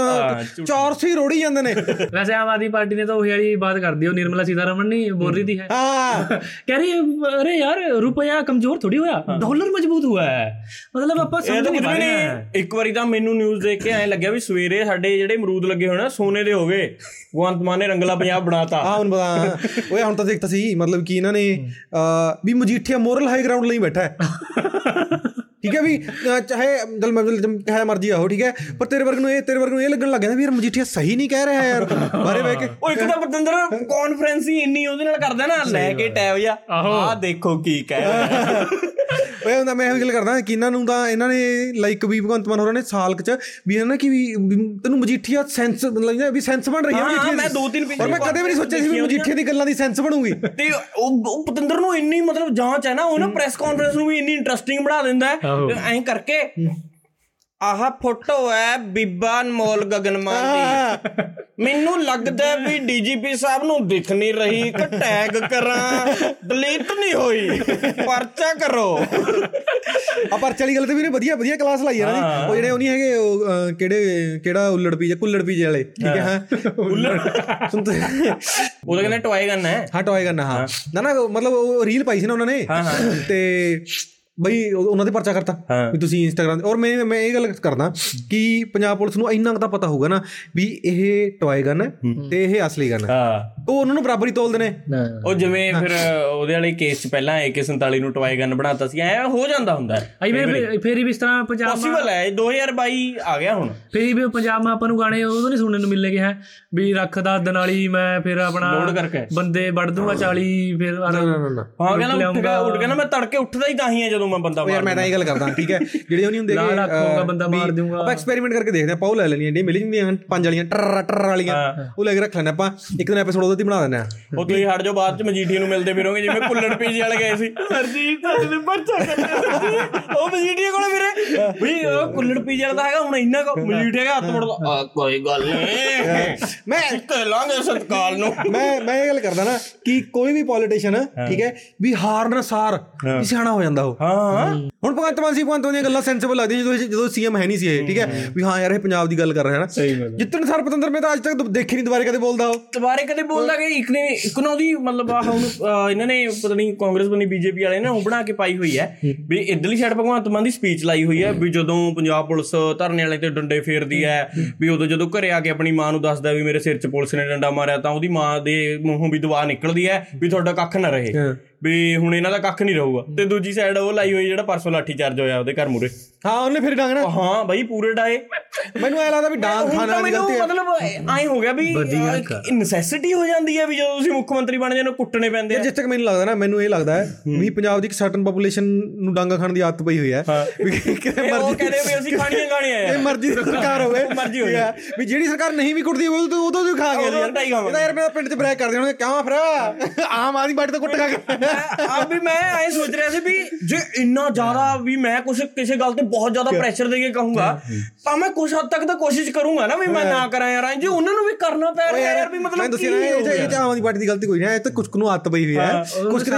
ਚੌਰਸੀ ਰੋੜੀ ਜਾਂਦੇ ਨੇ। ਵੈਸੇ ਆਮ ਆਦਮੀ ਪਾਰਟੀ ਨੇ ਤਾਂ ਉਹੀ ਵਾਲੀ ਬਾਤ ਕਰਦੀ ਉਹ ਨਿਰਮਲਾ ਸੀਤਾਰਮਨ ਨਹੀਂ ਬੋਲ ਰਹੀ ਦੀ ਹੈ। ਹਾਂ। ਕਹਿ ਰਹੀ ਅਰੇ ਯਾਰ ਰੁਪਇਆ ਕਮਜ਼ੋਰ ਥੋੜੀ ਹੋਇਆ ਡਾਲਰ ਮਜ਼ਬੂਤ ਹੋਇਆ ਹੈ। ਮਤਲਬ ਆਪਾਂ ਸਮਝ ਨਹੀਂ ਪਾ ਰਹੇ ਇੱਕ ਵਾਰੀ ਤਾਂ ਮੈਨੂੰ ਨਿਊਜ਼ ਦੇਖ ਕੇ ਐਂ ਲੱਗਿਆ ਵੀ ਸਵੇਰੇ ਸਾਡੇ ਜਿਹੜੇ ਅਮਰੂਦ ਲੱਗੇ ਹੋਣਾ ਸੋਨੇ ਦੇ ਹੋ ਗਏ। ਗਵੰਤ ਮਾਨ ਨੇ ਰੰਗਲਾ ਪੰਜਾਬ ਬਣਾਤਾ। ਹਾਂ ਹੁਣ ਬਤਾ ਓਏ ਹੁਣ ਤਾਂ ਦੇਖਤਾ ਸੀ ਮਤਲਬ ਕਿ ਇਹਨਾਂ ਨੇ ਵੀ ਮਜੀਠੀਆ ਮੋਰਲ ਹਾਈ ਗਰਾਊਂਡ ਲਈ ਬੈਠਾ ਹੈ। ਠੀਕ ਹੈ ਵੀ ਚਾਹੇ ਦਲ ਮਤਲਬ ਚਾਹੇ ਮਰਜ਼ੀ ਆਹੋ ਠੀਕ ਹੈ ਪਰ ਤੇਰੇ ਵਰਗ ਨੂੰ ਇਹ ਤੇਰੇ ਵਰਗ ਨੂੰ ਇਹ ਲੱਗਣ ਲੱਗ ਜਾਂਦਾ ਵੀ ਯਾਰ ਮਜੀਠੀਆ ਸਹੀ ਨਹੀਂ ਕਹਿ ਰਿਹਾ ਯਾਰ ਬਾਰੇ ਬਹਿ ਕੇ। ਉਹ ਇੱਕ ਤਾਂ ਪਤੰਦਰ ਕਾਨਫਰੰਸ ਹੀ ਇੰਨੀ ਉਹਦੇ ਨਾਲ ਕਰਦਾ ਨਾ ਲੈ ਕੇ ਟੈਬ ਜਾ ਆਹ ਦੇਖੋ ਕੀ ਕਹਿ ਰਿਹਾ। ਓਏ ਹੁੰਦਾ ਮੈਂ ਇਹ ਗੱਲ ਕਰਦਾ ਕਿ ਇਹਨਾਂ ਨੂੰ ਤਾਂ ਇਹਨਾਂ ਨੇ ਲਾਈਕ ਵੀ ਭਗਵੰਤ ਮਾਨ ਹੋਰਾਂ ਨੇ ਸਾਲਕ ਚ ਵੀ ਇਹਨਾਂ ਨੇ ਕਿ ਵੀ ਤੈਨੂੰ ਮਜੀਠੀਆ ਸੈਂਸ ਮਤਲਬ ਵੀ ਸੈਂਸ ਬਣ ਰਹੀ ਹੈ ਮਜੀਠੀਆ। ਮੈਂ ਦੋ। ਤਿੰਨ ਔਰ ਮੈਂ ਕਦੇ ਵੀ ਨਹੀਂ ਸੋਚਿਆ ਸੀ ਵੀ ਮਜੀਠੀਆ ਦੀ ਗੱਲਾਂ ਦੀ ਸੈਂਸ ਬਣੂਗੀ। ਤੇ ਉਹ ਪਤੰਦਰ ਨੂੰ ਇੰਨੀ ਮਤਲਬ ਜਾਂਚ ਹੈ ਨਾ ਉਹ ਨਾ ਪ੍ਰੈਸ ਕਾਨਫਰੰਸ ਨੂੰ ਵੀ ਇੰਨੀ ਇੰਟਰਸਟਿੰਗ ਬਣਾ ਦਿੰਦਾ ਐਂ ਕਰਕੇ ਆਹ ਫੋਟੋ ਹੈ ਬੀਬਾ ਅਨਮੋਲ ਗਗਨਮਾਨ ਦੀ। ਮੈਨੂੰ ਲੱਗਦਾ ਵੀ ਡੀਜੀਪੀ ਸਾਹਿਬ ਨੂੰ ਦਿਖ ਨਹੀਂ ਰਹੀ ਕਿ ਟੈਗ ਕਰਾਂ ਡਿਲੀਟ ਨਹੀਂ ਹੋਈ ਪਰਚਾ ਕਰੋ। ਆ ਪਰ ਚਲੀ ਗੱਲ ਤੇ ਵੀ ਨੇ ਵਧੀਆ ਵਧੀਆ ਕਲਾਸ ਲਾਈ ਜੀ। ਉਹ ਜਿਹੜੇ ਉਹ ਨਹੀਂ ਹੈਗੇ ਕਿਹੜੇ ਕਿਹੜਾ ਉਲੜ ਪੀਜੇ ਕੁੱਲੜ ਪੀਜੇ ਵਾਲੇ ਠੀਕ ਹੈ ਹਾਂ। ਉਲੜ ਸੁਣਤੇ ਉਹਦਾ ਕਹਿੰਦਾ ਟੋਏ ਗਨ ਹੈ। ਹਾਂ ਟੋਏ ਕਰਨਾ ਹਾਂ। ਨਾ ਨਾ ਮਤਲਬ ਉਹ ਰੀਲ ਪਾਈ ਸੀ ਨਾ ਉਹਨਾਂ ਨੇ। ਤੇ ਬਈ ਉਹ- ਉਹਨਾਂ ਦੇ ਪਰਚਾ ਕਰਤਾ। ਵੀ ਤੁਸੀਂ ਇੰਸਟਾਗ੍ਰam ਔਰ ਮੈਂ ਮੈਂ ਇਹ ਗੱਲ ਕਰਦਾ ਕਿ ਪੰਜਾਬ ਪੁਲਿਸ ਨੂੰ ਇੰਨਾ ਕੁ ਤਾਂ ਪਤਾ ਹੋਊਗਾ ਨਾ ਵੀ ਇਹ ਟੋਏ ਗਨ ਹੈ ਤੇ ਇਹ ਅਸਲੀ ਗਨ ਹੈ। ਹਾਂ। ਉਹ ਉਹਨਾਂ ਨੂੰ ਬਰਾਬਰ ਹੀ ਤੋਲਦੇ ਨੇ। ਉਹ ਜਿਵੇਂ ਫਿਰ ਉਹਦੇ ਵਾਲੇ ਕੇਸ ਚ ਪਹਿਲਾਂ AK47 ਨੂੰ ਟੋਏ ਗਨ ਬਣਾਤਾ ਸੀ ਐ ਹੋ ਜਾਂਦਾ ਹੁੰਦਾ। ਆਈ ਫੇਰ ਵੀ ਇਸ ਤਰ੍ਹਾਂ ਪੰਜਾਬ ਪੋਸੀਬਲ ਹੈ 2022 ਆ ਗਿਆ ਹੁਣ। ਫੇਰ ਵੀ ਪੰਜਾਬ ਮਾ ਆਪਾਂ ਨੂੰ ਗਾਣੇ ਉਦੋਂ ਨਹੀਂ ਸੁਣਨ ਨੂੰ ਮਿਲਣਗੇ ਹੈ। ਵੀ ਰੱਖ ਦਾ ਦਨਾਲੀ ਮੈਂ ਫਿਰ ਆਪਣਾ ਲੋਡ ਕਰਕੇ। ਬੰਦੇ ਵੜ ਦੂੰਗਾ 40 ਫਿਰ ਨਾ ਨਾ ਨਾ ਹਾਂ ਕਹਿੰਦਾ ਉੱਠ ਗਿਆ ਉੱਠ ਕਹਿੰਦਾ ਮੈਂ ਤੜਕੇ ਉੱਠਦਾ ਹੀ ਤਾਂ ਹੀ ਆ ਜਦੋਂ ਮੈਂ ਬੰਦਾ ਉਹ ਯਾਰ ਮਾਰ ਮੈਂ ਤਾਂ ਇਹ ਗੱਲ ਕਰਦਾ ਠੀਕ ਹੈ? ਜਿਹੜੇ ਉਹ ਨਹੀਂ ਹੁੰਦੇ ਲਾਲ ਕਿ, ਅੱਖ ਹੋਊਗਾ, ਅਹ, ਬੰਦਾ ਮਾਰ ਦੂੰਗਾ। ਆਪਾਂ ਐਕਸਪੈਰੀਮੈਂਟ ਕਰਕੇ ਦੇਖਦੇ ਆਪਾਂ ਉਹ ਲੈ ਲੈਣੀਆਂ ਜਿਹੜੀਆਂ ਮਿਲ ਜਾਂਦੀਆਂ ਹਨ ਪੰਜ ਵਾਲੀਆਂ ਟਰ ਟਰ ਵਾਲੀਆਂ। ਉਹ ਲੈ ਕੇ ਰੱਖ ਲੈਣੇ ਆਪਾਂ ਇੱਕ ਦਿਨ ਐਪੀਸੋਡ ਉਹਦੇ ਤੇ ਬਣਾ ਦਿੰਦੇ ਆ ਉਹ ਤੁਸੀਂ ਹਟ ਜਾਓ ਬਾਅਦ ਚ ਮਜੀਠੀਆ ਨੂੰ ਮਿਲਦੇ ਫਿਰੋਗੇ ਜਿਵੇਂ ਕੁੱਲੜ ਪੀਜੀ ਵਾਲੇ ਗਏ ਸੀ। ਸਰਜੀਤ ਤੁਹਾਡੇ ਤੇ ਪਰਚਾ ਕਰਨਾ ਉਹ ਮਜੀਠੀਆ ਕੋਲੇ ਵੀਰੇ ਵੀ ਉਹ ਕੁੱਲੜ ਪੀਜੀ ਵਾਲਾ ਤਾਂ ਹੈਗਾ ਹੁਣ ਇੰਨਾ ਕੋ ਮਜੀਠੀਆ ਦਾ ਹੱਥ ਮੋੜਦਾ। ਆ ਕੋਈ ਗੱਲ ਨਹੀਂ ਮੈਂ ਤੇ ਲਾਂਗੇ ਸਤਕਾਲ ਨੂੰ। ਮੈਂ ਮੈਂ ਇਹ ਗੱਲ ਕਰਦਾ ਨਾ ਕਿ ਕੋਈ ਵੀ ਪੋਲੀਟੀਸ਼ੀਅਨ ਠੀਕ ਹੈ ਵੀ ਹਾਰਨ ਸਾਰ ਸਿਆਣਾ ਹੋ ਜਾਂਦਾ ਉਹ। ਹਾਂ ਹੁਣ ਭਗਵੰਤ ਮਾਨ ਸੀ ਭਗਵੰਤ ਦੀਆਂ ਗੱਲਾਂ ਸੈਂਸਿਬਲ ਲੱਗਦੀਆਂ ਜਦੋਂ ਜਦੋਂ ਸੀਐਮ ਹੈ ਨਹੀਂ ਸੀ ਇਹ ਠੀਕ ਹੈ? ਵੀ ਹਾਂ ਯਾਰ ਇਹ ਪੰਜਾਬ ਦੀ ਗੱਲ ਕਰ ਰਿਹਾ ਹੈ ਨਾ ਜਿੱਤਨ ਸਰ ਪਤੰਦਰ ਮੈਂ ਤਾਂ ਅੱਜ ਤੱਕ ਦੇਖੀ ਨਹੀਂ ਦੁਬਾਰੇ ਕਦੇ ਬੋਲਦਾ ਉਹ। ਦੁਬਾਰੇ ਕਦੇ ਬੋਲਦਾ ਕਿ ਇੱਕ ਨੇ ਇੱਕ ਨੂੰ ਉਹਦੀ ਮਤਲਬ ਆ ਹੁਣ ਇਹਨਾਂ ਨੇ ਪਤਾ ਨਹੀਂ ਕਾਂਗਰਸ ਬਣੀ ਬੀਜੇਪੀ ਵਾਲੇ ਨੇ ਉਹ ਬਣਾ ਕੇ ਪਾਈ ਹੋਈ ਹੈ। ਵੀ ਇਧਰਲੀ ਸਾਈਡ ਭਗਵੰਤ ਮਾਨ ਦੀ ਸਪੀਚ ਲਾਈ ਹੋਈ ਹੈ ਵੀ ਜਦੋਂ ਪੰਜਾਬ ਪੁਲਿਸ ਧਰਨੇ ਵਾਲੇ ਤੇ ਡੰਡੇ ਫੇਰਦੀ ਹੈ ਵੀ ਉਦੋਂ ਜਦੋਂ ਘਰੇ ਆ ਕੇ ਆਪਣੀ ਮਾਂ ਨੂੰ ਦੱਸਦਾ ਵੀ ਮੇਰੇ ਸਿਰ 'ਚ ਪੁਲਿਸ ਨੇ ਡੰਡਾ ਮਾਰਿਆ ਤਾਂ ਉਹਦੀ ਮਾਂ ਦੇ ਮੂੰਹੋਂ ਵੀ ਦੁਆ ਨਿਕਲਦੀ ਹੈ ਵੀ ਤੁਹਾਡਾ ਕੱਖ ਨਾ ਰਹੇ। ਵੀ ਹੁਣ ਇਹਨਾਂ ਦਾ ਕੱਖ ਨਹੀਂ ਰਹੂਗਾ। ਤੇ ਦੂਜੀ ਸਾਈਡ ਉਹ ਲਾਈ ਹੋਈ ਜਿਹੜਾ ਪਰਸੋਂ ਲਾਠੀ ਚਾਰਜ ਹੋਇਆ ਉਹਦੇ ਘਰ ਮੂਰੇ ਹਾਂ ਉਹਨੇ ਫਿਰ ਡਾਂਗਣਾ। ਹਾਂ ਬਾਈ ਪੂਰੇ ਡਾਏ। ਮੈਨੂੰ ਐ ਲੱਗਦਾ ਵੀ ਡਾਂਗ ਹੁਣ ਖਾਣ ਮੈਨੂੰ ਗਲਤੀ ਹੈ ਮਤਲਬ ਐ ਹੋ ਗਿਆ ਵੀ ਨੈਸੈਸਿਟੀ ਹੋ ਜਾਂਦੀ ਹੈ ਵੀ ਜਦੋਂ ਤੁਸੀਂ ਮੁੱਖ ਮੰਤਰੀ ਬਣ ਜਾਂਦੇ ਹੋ ਕੁੱਟਣੇ ਪੈਂਦੇ ਆ। ਜਿਸ ਤੱਕ ਮੈਨੂੰ ਲੱਗਦਾ ਨਾ ਮੈਨੂੰ ਇਹ ਲੱਗਦਾ ਹੈ ਵੀ ਪੰਜਾਬ ਦੀ ਇੱਕ ਸਰਟਨ ਪੋਪੂਲੇਸ਼ਨ ਨੂੰ ਡਾਂਗਾ ਖਾਣ ਦੀ ਆਦਤ ਪਈ ਹੋਈ ਹੈ। ਵੀ ਕਿਤੇ ਇਹ ਉਹ ਮਰਜ਼ੀ ਕਹਿੰਦੇ ਵੀ ਅਸੀਂ ਖਾਣੀਆਂ ਖਾਣੀਆਂ ਇਹ ਆ ਮਰਜ਼ੀ ਦੀ ਸਰਕਾਰ ਹੋਵੇ। ਮਰਜ਼ੀ ਹੋਵੇ। ਵੀ ਜਿਹੜੀ ਸਰਕਾਰ ਨਹੀਂ ਵੀ ਕੁੱਟਦੀ ਉਹ ਤੋਂ ਉਦੋਂ ਵੀ ਖਾ ਢਾਈ ਖਾਵਾਂਗੇ। ਇਹਦਾ ਯਾਰ ਮੇਰਾ ਪਿੰਡ 'ਚ ਬ੍ਰੇਕ ਕਰਦੇ ਹੋਣਗੇ ਕਿਉਂ ਫਿਰ ਆਮ ਆਦਮੀ ਪਾਰਟੀ ਤੋਂ ਕੁੱਟ ਖਾ ਕੇ ਆ ਵੀ ਮੈਂ ਐ ਸੋਚ ਰਿਹਾ ਸੀ ਵੀ ਜੇ ਇੰਨਾ ਜ਼ਿਆਦਾ ਜ਼ਿਆਦਾ ਵੀ ਮੈਂ ਕੁਝ ਕਿਸੇ ਗੱਲ ਤੇ ਬਹੁਤ ਜ਼ਿਆਦਾ ਪ੍ਰੈਸ਼ਰ ਦੇ ਕੇ ਕਹੂੰਗਾ ਤਾਂ ਮੈਂ ਕੁਝ ਹੱਦ ਤੱਕ ਤਾਂ ਕੋਸ਼ਿਸ਼ ਕਰੂੰਗਾ ਨਾ ਵੀ ਮੈਂ ਨਾ ਕਰਾਂ ਯਾਰ ਜੇ ਉਹਨਾਂ ਨੂੰ ਵੀ ਕਰਨਾ ਪੈ ਰਿਹਾ ਯਾਰ ਵੀ ਮਤਲਬ ਕੀ ਇਹ ਤਾਂ ਆਮ ਆਦਮੀ ਪਾਰਟੀ ਦੀ ਗਲਤੀ ਕੋਈ ਨਾ ਇਹ ਤਾਂ ਕੁਝ ਨੂੰ ਹੱਤ ਪਈ ਹੋਈ ਹੈ। ਕੁਝ ਕਿ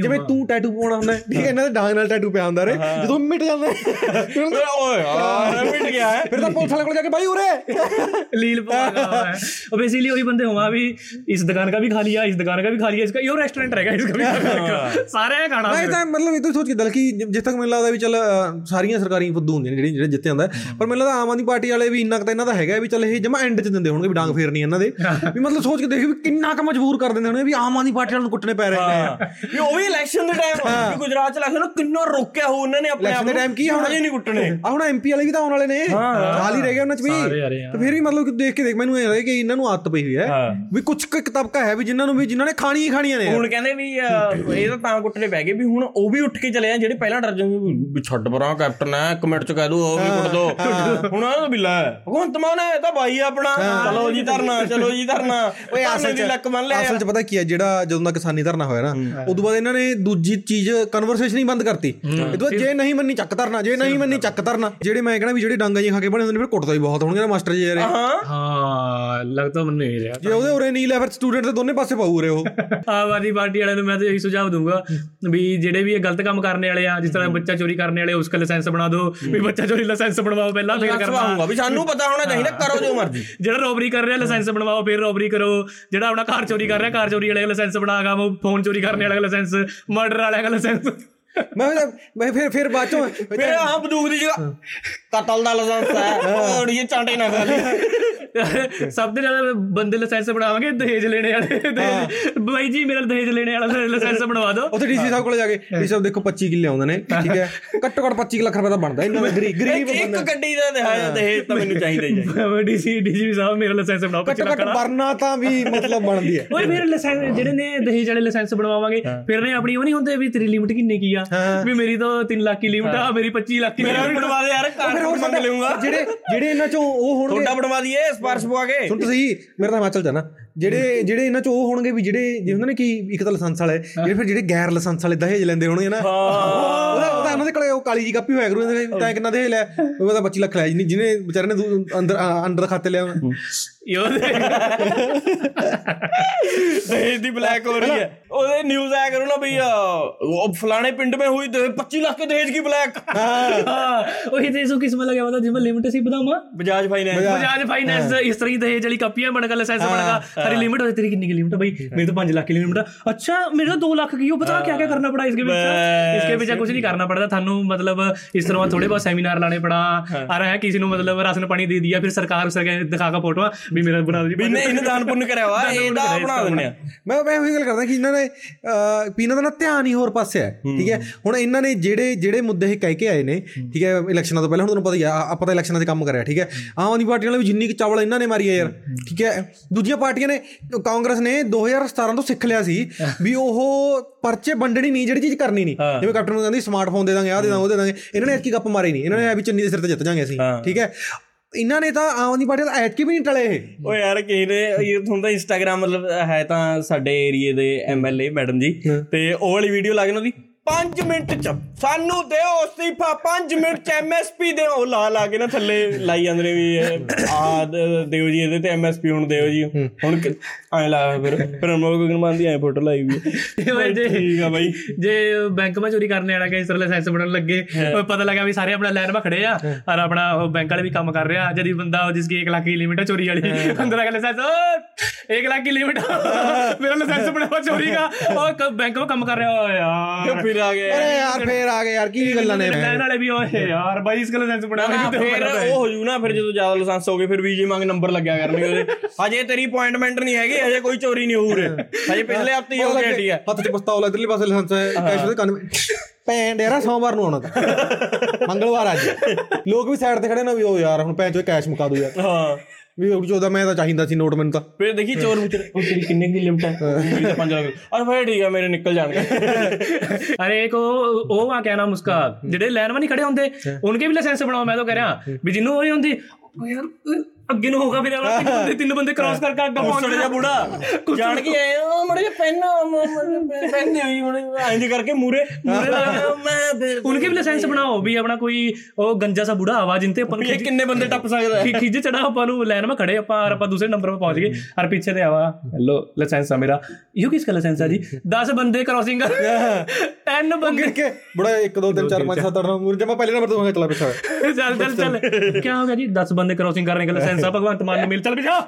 ਜਿਵੇਂ ਤੂੰ ਟੈਟੂ ਪਾਉਣਾ ਹੁੰਦਾ ਠੀਕ ਹੈ ਇਹਨਾਂ ਦੇ ਡਾਂਗ ਨਾਲ ਟੈਟੂ ਪਿਆ ਹੁੰਦਾ ਰੇ ਜਦੋਂ ਮਿਟ ਜਾਂਦਾ ਓਏ ਯਾਰ ਮਿਟ ਗਿਆ ਹੈ ਫਿਰ ਤਾਂ ਪੁਲਿਸ ਵਾਲੇ ਕੋਲ ਜਾ ਕੇ ਬਾਈ ਉਰੇ। ਲੀਲ ਪਵਾ ਰਹਾ ਹੈ ਉਹ ਬੇਸਿਕਲੀ ਉਹੀ ਬੰਦੇ ਹੋਵਾ ਵੀ ਇਸ ਦੁਕਾਨ ਦਾ ਵੀ ਖਾ ਲਿਆ ਇਸ ਦੁਕਾਨ ਦਾ ਵੀ ਖਾ ਲਿਆ ਇਸਕਾ ਇਹ ਰੈਸਟੋਰੈਂਟ ਰਹੇਗਾ ਇਸਕਾ ਵੀ ਸਾਰਿਆਂ ਨੇ ਖਾਣਾ ਮੈਂ ਤਾਂ ਮਤਲਬ ਇਹ ਤਾਂ ਸੋਚ ਕੇ ਦਲ ਕਿ ਜਿੱਥੇ ਤੱਕ ਮੈਨੂੰ ਲੱਗਦਾ ਵੀ ਚੱਲ ਸਾਰੀਆਂ ਸਰਕਾਰੀ ਫੁੱਦੂ ਹੁੰਦੀਆਂ ਨੇ ਜਿਹੜੀ ਜਿਹੜੇ ਜਿੱਤੇ ਹੈ। ਪਰ ਮੈਨੂੰ ਲੱਗਦਾ ਆਮ ਆਦਮੀ ਪਾਰਟੀ ਵਾਲੇ ਵੀ ਇੰਨਾ ਕੁ ਤਾਂ ਇਹਨਾਂ ਦਾ ਹੈਗਾ ਵੀ ਚੱਲ ਇਹ ਜਮਾ ਐਂਡ 'ਚ ਦਿੰਦੇ ਹੋਣਗੇ ਵੀ ਡਾਂਗ ਫੇਰਨੀ ਇਹਨਾਂ ਦੇ। ਵੀ ਮਤਲਬ ਸੋਚ ਕੇ ਦੇਖ ਵੀ ਕਿੰਨਾ ਕੁ ਮਜਬੂਰ ਕਰ ਦਿੰਦੇ ਹੋਣਗੇ ਵੀ ਆਮ ਆਦਮੀ ਪਾਰਟੀ ਵਾਲਿਆਂ ਨੂੰ ਕੁੱਟਣੇ ਪੈ ਰਹੇ ਨੇ। ਵੀ ਉਹ ਵੀ ਇਲੈਕਸ਼ਨ ਦੇ ਟਾਈਮ ਵੀ ਗੁਜਰਾਤ ਚ ਨੂੰ ਕਿੰਨਾ ਰੋਕਿਆ ਹੋ ਉਹਨਾਂ ਨੇ ਆਪਣੇ ਇਲੈਕਸ਼ਨ ਦੇ ਟਾਈਮ ਕੀ ਹੁਣ ਨਹੀਂ ਕੁੱਟਣੇ। ਆ ਹੁਣ ਐਮਪੀ ਵਾਲੇ ਵੀ ਤਾਂ ਆਉਣ ਵਾਲੇ ਨੇ। ਹਾਲ ਹੀ ਰਹਿ ਗਿਆ ਉਹਨਾਂ 'ਚ ਵੀ। ਤੇ ਫਿਰ ਵੀ ਮਤਲਬ ਕਿ ਦੇਖ ਕੇ ਦੇਖ ਮੈਨੂੰ ਇਹ ਲੱਗੇ ਕਿ ਇਹਨਾਂ ਨੂੰ ਆਦਤ ਪਈ ਹੋਈ ਹੈ। ਵੀ ਕੁਝ ਕੁ ਤਬਕਾ ਹੈ ਵੀ ਜਿਨ੍ਹਾਂ ਨੂੰ ਵੀ ਜਿਨ੍ਹਾਂ ਨੇ ਖਾਣੀ ਹੀ ਖਾਣੀਆਂ ਨੇ। ਹੁਣ ਕਹਿੰਦੇ ਵੀ ਇਹ ਤਾਂ ਤਾਂ ਕੁੱਟਣੇ ਪੈ ਗਏ ਵੀ ਹੁਣ ਉਹ ਵੀ ਉੱਠ ਕੇ ਚਲੇ ਆ ਜਿਹੜੇ ਪਹਿਲਾਂ ਡਰ ਜਾਂਗੇ ਵੀ ਛੱਡ ਪਰਾਂ ਕੈਪਟਨ ਹੈ ਕਮੈਂਟ ਚ ਕਹਿ ਦੋ ਉਹ ਵੀ ਕੁੱਟ ਦੋ। ਹੁਣ ਉਹ ਬਿੱਲਾ ਹੈ ਭਗਵੰਤ ਮਾਨ ਹੈ ਤਾਂ ਭਾਈ ਆਪਣਾ। ਚਲੋ ਜੀ ਧਰਨਾ ਚਲੋ ਜੀ ਧਰਨਾ। ਓਏ ਅਸਲ ਚ ਲੱਕ ਮੰਨ ਲਿਆ। ਅਸਲ ਚ ਪਤਾ ਕੀ ਹੈ ਜਿਹੜਾ ਜਦੋਂ ਦਾ ਕਿਸਾਨੀ ਧਰਨਾ ਹੋਇਆ ਨਾ ਉਦੋਂ ਬਾਅਦ ਇਹਨਾਂ ਨੇ ਦੂਜੀ ਚੀਜ਼ ਕਨਵਰਸੇਸ਼ਨ ਹੀ ਬੰਦ ਕਰਤੀ। ਇਦੋਂ ਜੇ ਨਹੀਂ ਮੰਨੀ ਚੱਕ ਧਰਨਾ ਜੇ ਨਹੀਂ ਮੰਨੀ ਚੱਕ ਧਰਨਾ ਜਿਹੜੇ ਮੈਂ ਕਹਿੰਦਾ ਵੀ ਜਿਹੜੇ ਡਾਂਗਾ ਜੀ ਖਾ ਕੇ ਬਣੇ ਹੁੰਦੇ ਨੇ ਫਿਰ ਕੁੱਟਦਾ ਹੀ ਬਹੁਤ ਹੋਣਗੇ ਨਾ ਮਾਸਟਰ ਜੀ ਯਾਰ ਹਾਂ। ਲੱਗਦਾ ਮੈਨੂੰ ਇਹ ਰਿਹਾ। ਜੇ ਉਹਦੇ ਉਰੇ ਨੀਲ ਹੈ ਫਿਰ ਸਟੂਡੈਂਟ ਦੇ ਦੋਨੇ ਪਾਸੇ ਪਾਉ ਰਹੇ ਉਹ। ਆਵਾਦੀ ਪਾਰਟੀ ਵਾਲਿਆਂ ਨੂੰ ਮੈਂ ਤਾਂ ਇਹੀ ਸੁਝਾਅ ਦੂੰਗਾ ਵੀ ਜਿਹੜੇ ਵੀ ਇਹ ਗਲਤ ਕੰਮ ਕਰਨੇ ਵਾਲੇ ਆ ਜਿਸ ਤਰ੍ਹਾਂ ਬੱਚਾ ਚੋਰੀ ਕਰਨੇ ਵਾਲੇ ਉਸਕਾ ਲਾਇਸੈਂਸ ਬਣਾ ਦਿਓ ਵੀ ਬੱਚਾ ਚੋਰੀ ਲਾਇਸੈਂਸ ਬਣਵਾਓ ਪਹਿਲਾਂ ਫਿਰ ਕਰਨਾ। ਕਰਵਾਉਂਗਾ ਵੀ ਸਾਨੂੰ ਪਤਾ ਹੋਣਾ ਚਾਹੀਦਾ ਕਰੋ ਜੋ ਮਰਜ਼ੀ। ਜਿਹੜਾ ਰੋਬਰੀ ਕਰ ਰਿਹਾ ਲਾਇਸੈਂਸ ਬਣਵਾਓ ਫਿਰ ਰੋਬਰੀ ਕਰੋ। ਜਿਹੜਾ ਆਪਣਾ ਕਾਰ ਚੋਰੀ ਕਰ ਰਿਹਾ ਕਾਰ ਚੋਰੀ ਵਾਲੇ ਲਾਇਸੈਂਸ ਬਣਾਗਾ ਉਹ ਫੋਨ ਚੋਰੀ ਕਰਨੇ ਵਾਲੇ ਲਾਇਸੈਂਸ ਮਰਡਰ ਵਾਲੇ ਲਾਇਸੈਂਸ। ਮੈਂ ਮੈਂ ਫਿਰ ਫਿਰ ਬਾਅਦ ਚੋਂ ਫਿਰ ਆਹ ਬੰਦੂਕ ਦੀ ਜਗ੍ਹਾ ਕਤਲ ਦਾ ਲਾਇਸੈਂਸ ਹੈ। ਔਰ ਇਹ ਚਾਂਟੇ ਨਾ ਖਾ ਲਈ ਸਭ ਤੋਂ ਜ਼ਿਆਦਾ ਬੰਦੇ ਲਾਇਸੈਂਸ ਬਣਾਵਾਂਗੇ ਦਹੇਜ ਲੈਣੇ ਵਾਲੇ। ਦਹੇਜ- ਬਾਈ ਜੀ ਮੇਰਾ ਦਹੇਜ ਲੈਣੇ ਵਾਲਾ ਲਾਇਸੈਂਸ ਬਣਵਾ ਦਿਓ। ਉੱਥੇ ਡੀਸੀ ਸਾਹਿਬ ਕੋਲ ਜਾ ਕੇ ਡੀਸੀ ਸਾਹਿਬ ਦੇਖੋ 25 ਕਿੱਲੇ ਆਉਂਦੇ ਨੇ ਠੀਕ ਹੈ। ਘੱਟੋ ਘੱਟ 25 ਲੱਖ ਰੁਪਏ ਦਾ ਬਣਦਾ ਇਹਨਾਂ ਦਾ ਗਰੀਬ ਗਰੀਬ ਇੱਕ ਬੰਦਾ ਗੱਡੀ ਦਾ ਤੇ ਇਹ ਤਾਂ ਮੈਨੂੰ ਚਾਹੀਦਾ ਹੀ ਡੀਸੀ ਡੀਜੀ ਸਾਹਿਬ ਮੇਰਾ ਲਾਇਸੈਂਸ ਬਣਾਓ 25 ਘੱਟੋ ਲੱਖ ਘੱਟ ਦਾ ਵਰਨਾ ਤਾਂ ਵੀ ਮਤਲਬ ਬਣਦੀ ਹੈ। ਓਏ ਫਿਰ ਲਾਇਸੈਂਸ ਜਿਹੜੇ ਨੇ ਦਹੇਜ ਵਾਲੇ ਲਾਇਸੈਂਸ ਬਣਵਾਵਾਂਗੇ ਫਿਰ ਨੇ ਆਪਣੀ ਉਹ ਨਹੀਂ ਹੁੰਦੇ ਵੀ ਤੇਰੀ ਲਿਮਟ ਕਿੰਨੇ ਕੀ ਆ? ਵੀ ਮੇਰੀ ਤਾਂ 3 ਲੱਖ ਦੀ ਲਿਮਟ ਆ ਮੇਰੀ 25 ਲੱਖ ਦੀ ਮੇਰਾ ਵੀ ਬਣਵਾ ਦੇ ਯਾਰ ਕਾਰ ਫਿਰ ਹੋਰ ਮੰਗ ਲਊਂਗਾ। ਜਿਹੜੇ ਜਿਹੜੇ ਇਹਨਾਂ ਚੋਂ ਉਹ ਹੋਣਗੇ ਤੁਹਾਡਾ ਬਣਵਾ ਦਈਏ ਸਪਾਰਸ਼ ਪਵਾ ਕੇ। ਸੁਣ ਤੁਸੀਂ ਮੇਰਾ ਤਾਂ ਹਿਮਾਚਲ ਨਾ ਜਿਹੜੇ ਜਿਹੜੇ ਇਹਨਾਂ ਚ ਉਹ ਹੋਣਗੇ ਵੀ ਜਿਹੜੇ ਜੇ ਹੁੰਦੇ ਨੇ ਕਿ ਇੱਕ ਤਾਂ ਲਾਇਸੈਂਸ ਵਾਲੇ ਜਿਹੜੇ ਫਿਰ ਜਿਹੜੇ ਗੈਰ ਲਾਇਸੈਂਸ ਵਾਲੇ ਦਹੇਜ ਲੈਂਦੇ ਹੋਣਗੇ ਨਾ। ਉਹਦਾ ਤਾਂ ਇਹਨਾਂ ਦੇ ਕੋਲੇ ਉਹ ਕਾਲੀ ਜੀ ਕਾਪੀ ਹੋਇਆ ਕਰੂ ਇਹਨਾਂ ਦੇ ਤਾਂ ਕਿੰਨਾ ਦੇ ਲੈ ਉਹ ਤਾਂ 25 ਲੱਖ ਲੈ ਜੀ ਜਿਹਨੇ ਵਿਚਾਰੇ ਨੇ ਅੰਦਰ ਅੰਡਰ ਖਾਤੇ ਲਿਆ ਇਹ ਦੀ ਬਲੈਕ ਹੋ ਰਹੀ ਹੈ। ਉਹਦੇ ਨਿਊਜ਼ ਆਇਆ ਕਰੋ ਨਾ ਬਈ ਉਹ ਫਲਾਣੇ ਪਿੰਡ ਮੇ ਹੋਈ 25 ਲੱਖ ਕੇ ਦਹੇਜ ਕੀ ਬਲੈਕ ਹਾਂ। ਉਹੀ ਤੇ ਸੋ ਕਿਸਮ ਲੱਗਿਆ ਮਤਲਬ ਜਿਵੇਂ ਲਿਮਿਟ ਸੀ ਬਦਾਮਾ ਬਜਾਜ ਫਾਈਨੈਂਸ ਬਜਾਜ। ਫਾਈਨੈਂਸ ਇਸ ਤਰ੍ਹਾਂ ਹੀ ਦਹੇਜ ਵਾਲੀ ਕਾਪੀਆਂ ਬਣ ਕੇ ਲਾਇਸੈਂਸ ਬਣਗਾ ਹਰੀ ਲਿਮਿਟ ਹੋਈ ਤੇਰੀ ਕਿੰਨੀ ਕੀ ਲਿਮਿਟ ਬਈ? ਮੇਰੇ ਤਾਂ 5 ਲੱਖ ਦੀ ਲਿਮਿਟ ਅੱਛਾ ਮੇਰੇ ਤਾਂ 2 ਲੱਖ ਕੀ ਉਹ ਪਤਾ ਕੀ ਕੀ ਕਰਨਾ ਪੜਾ ਇਸਕੇ ਵਿੱਚ? ਇਸਕੇ ਵਿੱਚ ਕੁਝ ਨਹੀਂ ਕਰਨਾ ਪੜਾ ਪੜਦਾ ਤੁਹਾਨੂੰ ਮਤਲਬ ਇਸ ਤਰ੍ਹਾਂ ਥੋੜੇ ਬਹੁਤ ਸੈਮੀਨਾਰ ਲਾਣੇ ਪੜਾ। ਆ ਰਿਹਾ ਹੈ ਕਿਸੇ ਨੂੰ ਮਤਲਬ ਰਾਸ਼ਨ ਪਾਣੀ ਦੇ ਦਿਆ ਫਿਰ ਸਰਕਾਰ ਉਸ ਕੇ ਦਿਖਾ ਕੇ ਫੋਟੋਆਂ ਵੀ ਮੇਰਾ ਬਣਾ ਜੀ। ਵੀ ਨਹੀਂ ਇਹਨੇ ਦਾਨ ਪੁੰਨ ਕਰਿਆ ਵਾ ਇਹਦਾ ਬਣਾ ਦਿੰਦੇ ਆ। ਮੈਂ ਮੈਂ ਉਹੀ ਗੱਲ ਕਰਦਾ ਕਿ ਇਹਨਾਂ ਨੇ ਪੀਨਾ ਦਾ ਨਾ ਧਿਆਨ ਹੀ ਹੋਰ ਪਾਸੇ ਹੈ ਠੀਕ ਹੈ? ਹੁਣ ਇਹਨਾਂ ਨੇ ਜਿਹੜੇ ਜਿਹੜੇ ਮੁੱਦੇ ਇਹ ਕਹਿ ਕੇ ਆਏ ਨੇ ਠੀਕ ਹੈ ਇਲੈਕਸ਼ਨਾਂ ਤੋਂ ਪਹਿਲਾਂ ਹੁਣ ਤੁਹਾਨੂੰ ਪਤਾ ਹੀ ਆ ਆਪਾਂ ਤਾਂ ਇਲੈਕਸ਼ਨਾਂ 'ਚ ਕੰਮ ਕਰਿਆ ਠੀਕ ਹੈ? ਆਮ ਆਦਮੀ ਪਾਰਟੀ ਵਾਲੇ ਵੀ ਜਿੰਨੀ ਕਿ ਚਾਵਲ ਇਹਨਾਂ ਨੇ ਮਾਰੀ ਹੈ ਯਾਰ ਠੀਕ ਹੈ? ਦੂਜੀਆਂ ਪਾਰਟੀਆਂ ਨੇ ਕਾਂਗਰਸ ਨੇ 2017 ਤੋਂ ਸਿੱਖ ਲਿਆ ਸੀ ਵੀ ਉਹ ਪਰਚੇ ਵੰਡਣੀ ਨਹੀਂ ਜਿਹੜੀ ਚੀਜ਼ ਕਰਨੀ ਨਹੀਂ। ਜਿਵੇਂ ਕੈਪਟਨ ਨੂੰ ਕਹਿੰਦੀ ਸਮਾਰਟਫੋਨ ਦੇ ਦਾਂਗੇ ਆਹ ਦੇ ਦਾਂਗੇ ਉਹ ਦੇ ਦਾਂਗੇ। ਇਹਨਾਂ ਨੇ ਐਤਕੀ ਗੱਪ ਮਾਰੇ ਨਹੀਂ ਇਹਨਾਂ ਨੇ ਇਹ ਵੀ ਚੰਨੀ ਦੇ ਸਿਰ ਤੇ ਜਿੱਤ ਜਾਾਂਗੇ ਅਸੀਂ ਠੀਕ ਹੈ? ਇਹਨਾਂ ਨੇ ਤਾਂ ਆਮ ਆਦਮੀ ਪਾਰਟੀ ਦਾ ਐਤਕੀ ਵੀ ਨਹੀਂ ਟਲੇ ਇਹ। ਓ ਯਾਰ ਕਿਸੇ ਨੇ ਇਹ ਤੁਹਾਨੂੰ ਤਾਂ ਇੰਸਟਾਗ੍ਰam ਮਤਲਬ ਹੈ ਤਾਂ ਸਾਡੇ ਏਰੀਏ ਦੇ ਐਮਐਲਏ ਮੈਡਮ ਜੀ ਤੇ ਉਹ ਵਾਲੀ ਵੀਡੀਓ ਲਾ ਕੇ ਨਾ ਉਹਦੀ 5 ਮਿੰਟ ਚ ਸਾਨੂੰ ਦਿਓ ਅਸਤੀਫਾ 5 ਮਿੰਟ ਚ ਐਮਐਸਪੀ ਦਿਓ। ਉਹ ਲਾ ਲਾ ਕੇ ਨਾ ਥੱਲੇ ਲਾਈ ਜਾਂਦੇ ਨੇ ਵੀ ਆ ਦਿਓ ਜੀ ਇਹਦੇ ਤੇ ਐਮਐਸਪੀ ਹੁਣ ਦਿਓ ਜੀ। ਹੁਣ ਐ ਲਾ ਫਿਰ। ਫਿਰ ਅਨਮੋਲ ਗਗਨ ਮਾਨ ਦੀ ਐ ਫੋਟੋ ਲਾਈ ਵੀ ਠੀਕ ਆ ਬਾਈ। ਜੇ ਬੈਂਕ ਮਾ ਚੋਰੀ ਕਰਨੇ ਵਾਲਾ ਕਿਸੇ ਤਰ੍ਹਾਂ ਲਾਇਸੈਂਸ ਬਣਨ ਲੱਗੇ ਉਹ ਪਤਾ ਲੱਗਾ ਵੀ ਸਾਰੇ ਆਪਣਾ ਲਾਈਨ 'ਮਾ ਖੜੇ ਆ ਔਰ ਆਪਣਾ ਉਹ ਬੈਂਕ ਵਾਲੇ ਵੀ ਕੰਮ ਕਰ ਰਿਹਾ। ਜਦੀ ਬੰਦਾ ਉਹ ਜਿਸकी 1 ਲੱਖ ਦੀ ਲਿਮਿਟ ਹੈ ਚੋਰੀ ਵਾਲੀ ਅੰਦਰ ਆ ਕੇ ਲਾਇਸੈਂਸ 1 ਲੱਖ ਦੀ ਲਿਮਿਟ ਮੇਰਾ ਲਾਇਸੈਂਸ ਬਣਾਵਾ ਚੋਰੀ ਦਾ। ਉਹ ਬੈਂਕ 'ਮਾ ਕੰਮ ਕਰ ਰਿਹਾ। ਓਏ ਯਾਰ। ਫਿਰ ਆ ਗਏ ਅਰੇ ਯਾਰ ਫੇਰ ਆ ਗਏ ਯਾਰ ਕੀ ਗੱਲਾਂ ਨੇ ਲਾਈਨ ਵਾਲੇ ਵੀ ਓਏ ਯਾਰ ਬਾਈ ਇਸ ਲਾਇਸੈਂਸ ਬਣਾਵਾ ਨਾ, ਫਿਰ ਉਹ ਹੋ। ਜੂ ਨਾ ਫਿਰ ਜਦੋਂ ਜ਼ਿਆਦਾ ਲਾਇਸੈਂਸ ਹੋ ਗਏ ਫਿਰ ਵੀਜੇ ਮੰਗ ਨੰਬਰ ਲੱਗਿਆ ਕਰਨਗੇ ਉਹਦੇ। ਹਜੇ ਤੇਰੀ ਅਪਾਇੰਟਮੈਂਟ ਨਹੀਂ ਹੈਗੀ ਹਜੇ ਕੋਈ ਚੋਰੀ ਨਹੀਂ ਹੋਊ ਰੇ ਹਜੇ ਪਿਛਲੇ ਹਫ਼ਤੇ ਹੀ ਹੋ ਗਿਆ ਠੀਕ ਹੈ ਹੱਥ 'ਚ ਪਸਤੌਲ ਇਧਰਲੇ ਪਾਸੇ ਲਾਇਸੈਂਸ ਹੈ ਕੈਸ਼ ਦੇ ਕੰਨ ਭੈਣ ਡੇਰਾ ਸੋਮਵਾਰ ਨੂੰ ਆਉਣਾ। ਤਾਂ ਮੰਗਲਵਾਰ ਅੱਜ। ਲੋਕ ਵੀ ਸਾਈਡ ਤੇ ਖੜੇ ਨਾ ਵੀ ਉਹ ਯਾਰ ਹੁਣ ਭੈਣ ਚੋ ਕੈਸ਼ ਮੁਕਾ ਦੋ ਯਾਰ। ਹਾਂ। ਵੀ ਉਹ ਜੋ ਦਾ ਮੈਂ ਤਾਂ ਚਾਹੀਦਾ ਸੀ ਨੋਟ ਮੈਨੂੰ ਤਾਂ। ਫਿਰ ਦੇਖੀ ਚੋਰ ਮੁਚਰ ਉਹ ਤੇਰੀ ਕਿੰਨੇ ਦੀ ਲਿਮਟ ਹੈ? ਮੇਰੀ ਤਾਂ 5 ਲੱਖ। ਅਰੇ ਭਾਈ ਠੀਕ ਹੈ ਮੇਰੇ ਨਿਕਲ ਜਾਣਗੇ। ਅਰੇ ਕੋ ਉਹ ਆ ਕਹਿਣਾ ਮੁਸਕਾ ਜਿਹੜੇ ਲਾਈਨ ਨਹੀਂ ਖੜੇ ਹੁੰਦੇ ਉਨਕੇ ਵੀ ਲਾਇਸੈਂਸ ਬਣਾਓ ਮੈਂ ਤਾਂ ਕਹਿ ਰਿਹਾ ਵੀ ਜਿੰਨੂੰ ਉਹ ਨਹੀਂ ਹੁੰਦੀ ਯਾਰ ਅੱਗੇ ਨੂੰ ਹੋਗਾ ਫਿਰ ਅਗਲਾ ਤਿੰਨ ਬੰਦੇ ਤਿੰਨ ਬੰਦੇ ਕ੍ਰਾਸ ਕਰਕੇ ਅੱਗਾ ਪਹੁੰਚ ਗਿਆ ਜਾ ਬੁੜਾ। ਜਾਣ ਕੇ ਆਏ ਉਹ ਮੜੇ ਜੇ ਪੈਨ ਪੈਨ ਨਹੀਂ ਹੋਈ ਹੁਣ ਇੰਜ ਕਰਕੇ ਮੂਰੇ ਮੂਰੇ ਮੈਂ ਉਨਕੇ ਵੀ ਲਾਇਸੈਂਸ ਬਣਾਓ ਵੀ ਆਪਣਾ ਕੋਈ ਉਹ ਗੰਜਾ ਸਾ ਬੁੜਾ ਆਵਾਜ਼ ਇੰਤੇ ਆਪਾਂ ਨੂੰ ਕਿੰਨੇ ਬੰਦੇ ਟੱਪ ਸਕਦਾ ਹੈ? ਖਿੱਜੇ ਚੜਾ ਆਪਾਂ ਨੂੰ ਲਾਈਨ ਮੇ ਖੜੇ ਆਪਾਂ ਔਰ ਆਪਾਂ ਦੂਸਰੇ ਨੰਬਰ 'ਤੇ ਪਹੁੰਚ ਗਏ। ਔਰ ਪਿੱਛੇ ਤੇ ਆਵਾ। ਹੈਲੋ ਲਾਇਸੈਂਸ ਆ ਮੇਰਾ। ਇਹੋ ਕਿਸ ਦਾ ਲਾਇਸੈਂਸ ਆ ਜੀ? 10 ਬੰਦੇ ਕ੍ਰਾਸਿੰਗ ਕਰ 10 ਬੰਦੇ ਕੇ ਬੁੜਾ 1 2 3 4 5 7 8 9 ਮੂਰੇ ਜੇ ਮੈਂ ਪਹਿਲੇ ਨੰਬਰ ਤੋਂ ਚਲਾ ਪਿੱਛਾ ਚੱਲ। ਚੱਲ ਚੱਲ। ਕੀ ਹੋ ਗਿਆ ਜੀ? 10 ਬੰਦੇ ਕ੍ਰਾਸਿੰਗ ਕਰਨੇ ਦਾ ਲਾਇਸੈਂਸ ਭੈਣ ਸਾਹਿਬ ਭਗਵੰਤ ਮਾਨ ਨੂੰ ਮਿਲ। ਚੱਲ ਵੀ ਜਾ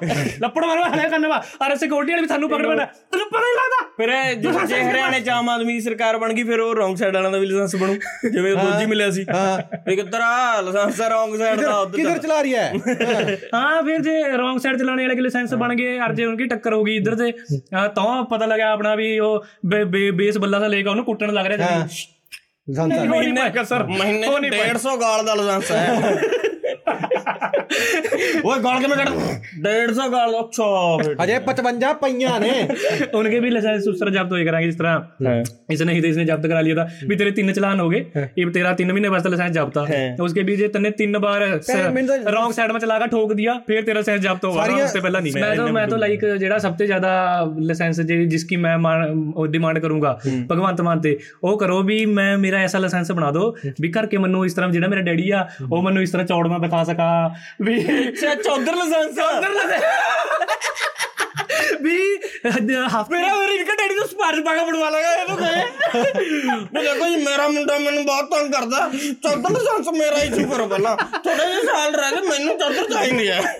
ਲੱਪੜ ਮਾਰਵਾ ਹਲੇ ਕਰਨੇ ਵਾ। ਅਰੇ ਸਿਕਿਉਰਿਟੀ ਵਾਲੇ ਵੀ ਸਾਨੂੰ ਪਕੜ ਪੈਣਾ ਤੈਨੂੰ ਪਤਾ ਹੀ ਲੱਗਦਾ। ਫਿਰ ਜੇ ਹਰਿਆਣੇ ਚ ਆਮ ਆਦਮੀ ਦੀ ਸਰਕਾਰ ਬਣ ਗਈ ਫਿਰ ਉਹ ਰੌਂਗ ਸਾਈਡ ਵਾਲਿਆਂ ਦਾ ਵੀ ਲਾਇਸੈਂਸ ਬਣੂ। ਜਿਵੇਂ ਦੋਜੀ ਮਿਲਿਆ ਸੀ। ਹਾਂ। ਕਿੱਧਰ ਆ ਲਾਇਸੈਂਸ ਰੌਂਗ ਸਾਈਡ ਦਾ ਉੱਧਰ ਕਿੱਧਰ ਚਲਾ। ਰਹੀ ਹੈ? ਹਾਂ ਫਿਰ ਜੇ ਰੌਂਗ ਸਾਈਡ ਚਲਾਣੇ ਵਾਲੇ ਕੇ ਲਾਇਸੈਂਸ ਬਣ ਗਏ ਅਰ ਜੇ ਉਹਨਾਂ ਟੱਕਰ ਹੋ ਗਈ ਇੱਧਰ ਤੇ। ਤਾਂ ਪਤਾ ਲੱਗਾ ਆਪਣਾ ਵੀ ਉਹ ਬੇਸ ਬੱਲਾ ਦਾ ਲੈ ਕੇ ਉਹਨੂੰ ਕੁੱਟਣ ਲੱਗ ਰਿਹਾ ਜੀ ਲਾਇਸੈਂਸ ਮਹੀਨੇ ਕਸਰ ਮਹੀਨੇ 150 ਗਾਲ ਦਾ ਲਾਇਸੈਂਸ ਹੈ ਓਏ ਗਾਲ ਕਿਵੇਂ ਕੱਢ 150 ਗਾਲ ਅੱਛਾ ਫਿਰ ਅਜੇ 55 ਪਈਆਂ ਨੇ उनके भी लाइसेंस उस तरह जब्त हो कराएंगे जिस तरह इसने ही तो इसने जब्त करा लिया था भी तेरे तीन चलान हो गए ये तेरा तीन महीने वास्ते लाइसेंस जब्त था तो उसके बीच तने तीन बार मैंने तो- रॉन्ग साइड में चला कर ठोक दिया फिर तेरा लाइसेंस जब्त होगा सारी- उससे पहले नहीं मैं तो मैं तो लाइक जेड़ा सबसे ज्यादा लाइसेंस जिसकी मैं डिमांड करूंगा भगवंत मान ते ਉਹ ਕਰੋ ਵੀ ਮੈਂ ਮੇਰਾ ਐਸਾ ਲਾਇਸੈਂਸ ਬਣਾ ਦਿਓ ਵੀ ਕਰਕੇ ਮੈਨੂੰ ਇਸ ਤਰ੍ਹਾਂ ਜਿਹੜਾ ਮੇਰਾ ਡੈਡੀ ਆ ਉਹ ਮੈਨੂੰ ਇਸ ਤਰ੍ਹਾਂ ਚੌੜਨਾ ਦਿਖਾ ਸਕਾ ਵੀ ਅੱਛਾ ਚੌਧਰ ਲਾਇਸੈਂਸ। ਵੀ ਹਫ਼ਤੇ ਮੇਰਾ ਇਨਕਾ ਡੈਡੀ ਤੋਂ ਸਪਾਰਸ਼ ਪਾ ਕੇ ਬਣਵਾ ਲਗਾ ਇਹ ਤਾਂ ਕਹੇ ਮੈਂ ਦੇਖੋ ਜੀ ਮੇਰਾ ਮੁੰਡਾ ਮੈਨੂੰ ਬਹੁਤ ਤੰਗ ਕਰਦਾ। ਚੌਧਰ ਲਾਇਸੈਂਸ ਮੇਰਾ ਹੀ ਸੀ ਫਿਰ ਪਹਿਲਾਂ। ਥੋੜੇ ਜਿਹੇ ਸਾਲ ਰਹਿ ਗਏ ਮੈਨੂੰ ਚੌਧਰ ਚਾਹੀਦੀ ਹੈ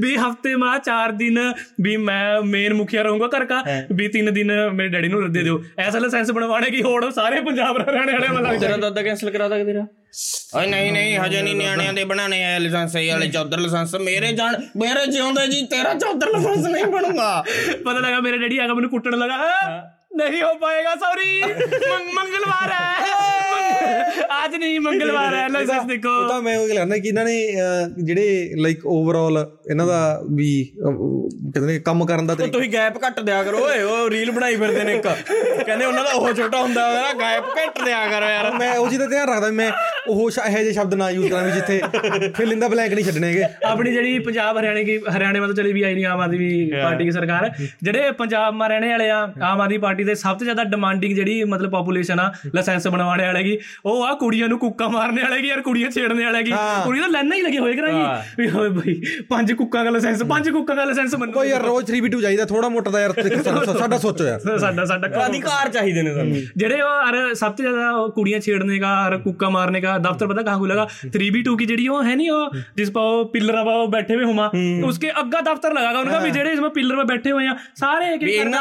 ਵੀ ਹਫ਼ਤੇ ਮਾ 4 ਦਿਨ ਵੀ ਮੈਂ ਮੇਨ ਮੁਖੀਆ ਰਹੂੰਗਾ ਘਰ ਕਾ। ਵੀ 3 ਦਿਨ ਮੇਰੇ ਡੈਡੀ ਨੂੰ ਦੇ ਦਿਓ। ਐਸਾ ਲਾਇਸੈਂਸ ਬਣਵਾਣੇ ਕੀ ਹੋੜ ਸਾਰੇ ਪੰਜਾਬ ਹਰਿਆਣੇ ਵਾਲੇ ਮਤਲਬ ਤੇਰਾ ਦਾਦਾ ਕੈਨਸਲ ਕਰਾ ਦਾਂਗੇ ਤੇਰਾ। ਓਏ ਨਹੀਂ ਨਹੀਂ ਹਜੇ ਨਹੀਂ ਨਿਆਣਿਆਂ ਦੇ ਬਣਾਣੇ ਆ ਲਾਇਸੈਂਸ ਇਹ ਵਾਲੇ ਚੌਧਰ ਲਾਇਸੈਂਸ ਮੇਰੇ ਜਾਣ ਮੇਰੇ ਜਿਉਂਦੇ ਜੀ ਤੇਰਾ ਚੌਧਰ ਲਾਇਸੈਂਸ ਨਹੀਂ ਬਣੂਗਾ। ਪਤਾ ਲੱਗਾ ਮੇਰੇ ਡੈਡੀ ਆ ਕੇ ਮੈਨੂੰ ਕੁੱਟਣ ਲਗਾ "ਹਾਂ, ਨਹੀਂ ਹੋ ਪਾਏਗਾ ਸੌਰੀ ਮੰਗਲਵਾਰ ਹੈ? ਅੱਜ ਨਹੀਂ ਮੰਗਲਵਾਰ ਹੈ ਐਨਾਲਿਸਿਸ ਦੇਖੋ। ਉਹ ਤਾਂ ਮੈਂ ਉਹ ਲੱਗਦਾ ਕਿ ਇਹਨਾਂ ਨੇ ਜਿਹੜੇ ਲਾਈਕ ਓਵਰਆਲ ਇਹਨਾਂ ਦਾ ਵੀ ਕਹਿੰਦੇ ਨੇ ਕੰਮ ਕਰਨ ਦਾ ਤਰੀਕਾ। ਤੁਸੀਂ ਗੈਪ ਘੱਟ ਦਿਆ ਕਰੋ ਓਏ ਉਹ ਰੀਲ ਬਣਾਈ ਫਿਰਦੇ ਨੇ ਇੱਕ। ਕਹਿੰਦੇ ਉਹਨਾਂ ਦਾ ਉਹ ਛੋਟਾ ਹੁੰਦਾ ਹੋਇਆ ਗੈਪ ਘੱਟ ਦਿਆ ਕਰੋ ਯਾਰ। ਮੈਂ ਉਹ ਜਿਹਦਾ ਧਿਆਨ ਰੱਖਦਾ ਮੈਂ ਉਹ ਇਹੋ ਜਿਹੇ ਸ਼ਬਦ ਨਾ ਯੂਜ਼ ਕਰਾਂ ਵੀ ਜਿੱਥੇ ਫਿਰ ਲਿੰਦਾ ਬਲੈਂਕ ਨਹੀਂ ਛੱਡਣੇਗੇ ਆਪਣੀ ਜਿਹੜੀ ਪੰਜਾਬ ਹਰਿਆਣੇ ਦੀ ਹਰਿਆਣੇ ਮਤਲਬ ਚਲੀ ਵੀ ਆਈ ਨਹੀਂ ਆਮ ਆਦਮੀ ਪਾਰਟੀ ਦੀ ਸਰਕਾਰ ਜਿਹੜੇ ਪੰਜਾਬ ਮਾ ਰਹਿਣੇ ਵਾਲੇ ਆ ਆਮ ਆਦਮੀ ਪਾਰਟੀ ਦੇ ਸਭ ਤੋਂ ਜ਼ਿਆਦਾ ਡਿਮਾਂਡਿੰਗ ਜਿਹੜੀ ਮਤਲਬ ਪੋਪੂਲੇਸ਼ਨ ਆ ਲਾਇਸੈਂਸ ਬਣਵਾਉਣੇ ਵਾਲੇ ਦੀ ਵੀ ਉਹ ਆ ਕੁੜੀਆਂ ਨੂੰ ਕੁੱਕਾ ਮਾਰਨੇ ਵਾਲੇ ਕੀ ਯਾਰ ਕੁੜੀਆਂ ਛੇੜਨੇ ਵਾਲੇ ਕੀ? ਕੁੜੀ ਤਾਂ ਲੈਣਾ ਹੀ ਲੱਗੇ ਹੋਏ ਕਰਾਂ ਜੀ ਵੀ ਹੋਏ ਭਾਈ ਪੰਜ ਕੁੱਕਾ ਦਾ ਲਾਇਸੈਂਸ ਪੰਜ ਕੁੱਕਾ ਦਾ ਲਾਇਸੈਂਸ ਮੰਨੋ ਕੋਈ ਯਾਰ ਰੋਜ਼ 3v2 ਚਾਹੀਦਾ ਥੋੜਾ ਮੋਟਾ ਦਾ ਯਾਰ ਸਾਡਾ ਸੋਚੋ ਯਾਰ। ਸਾਡਾ ਸਾਡਾ ਅਧਿਕਾਰ ਚਾਹੀਦੇ ਨੇ ਸਾਨੂੰ। ਜਿਹੜੇ ਉਹ ਯਾਰ ਸਭ ਤੋਂ ਜ਼ਿਆਦਾ ਕੁੜੀਆਂ ਛੇੜਨੇ ਦਾ ਯਾਰ ਕੁੱਕਾ ਮਾਰਨੇ ਦਾ ਦਫ਼ਤਰ ਪਤਾ ਕਹਾਂ ਖੁੱਲੇਗਾ 3v2 की ਜਿਹੜੀ ਉਹ ਹੈ ਨਹੀਂ ਉਹ ਜਿਸ ਪਾ ਉਹ ਪਿੱਲਰਾਂ ਪਾ ਉਹ ਬੈਠੇ ਹੋਏ ਹੁਮਾ ਉਸਕੇ ਅੱਗਾ ਦਫ਼ਤਰ ਲਗਾਗਾ ਉਹਨਾਂ ਵੀ ਜਿਹੜੇ ਇਸ ਮੈਂ ਪਿੱਲਰ 'ਤੇ ਬੈਠੇ ਹੋਏ ਆ ਸਾਰੇ ਇੱਕ ਇੱਕ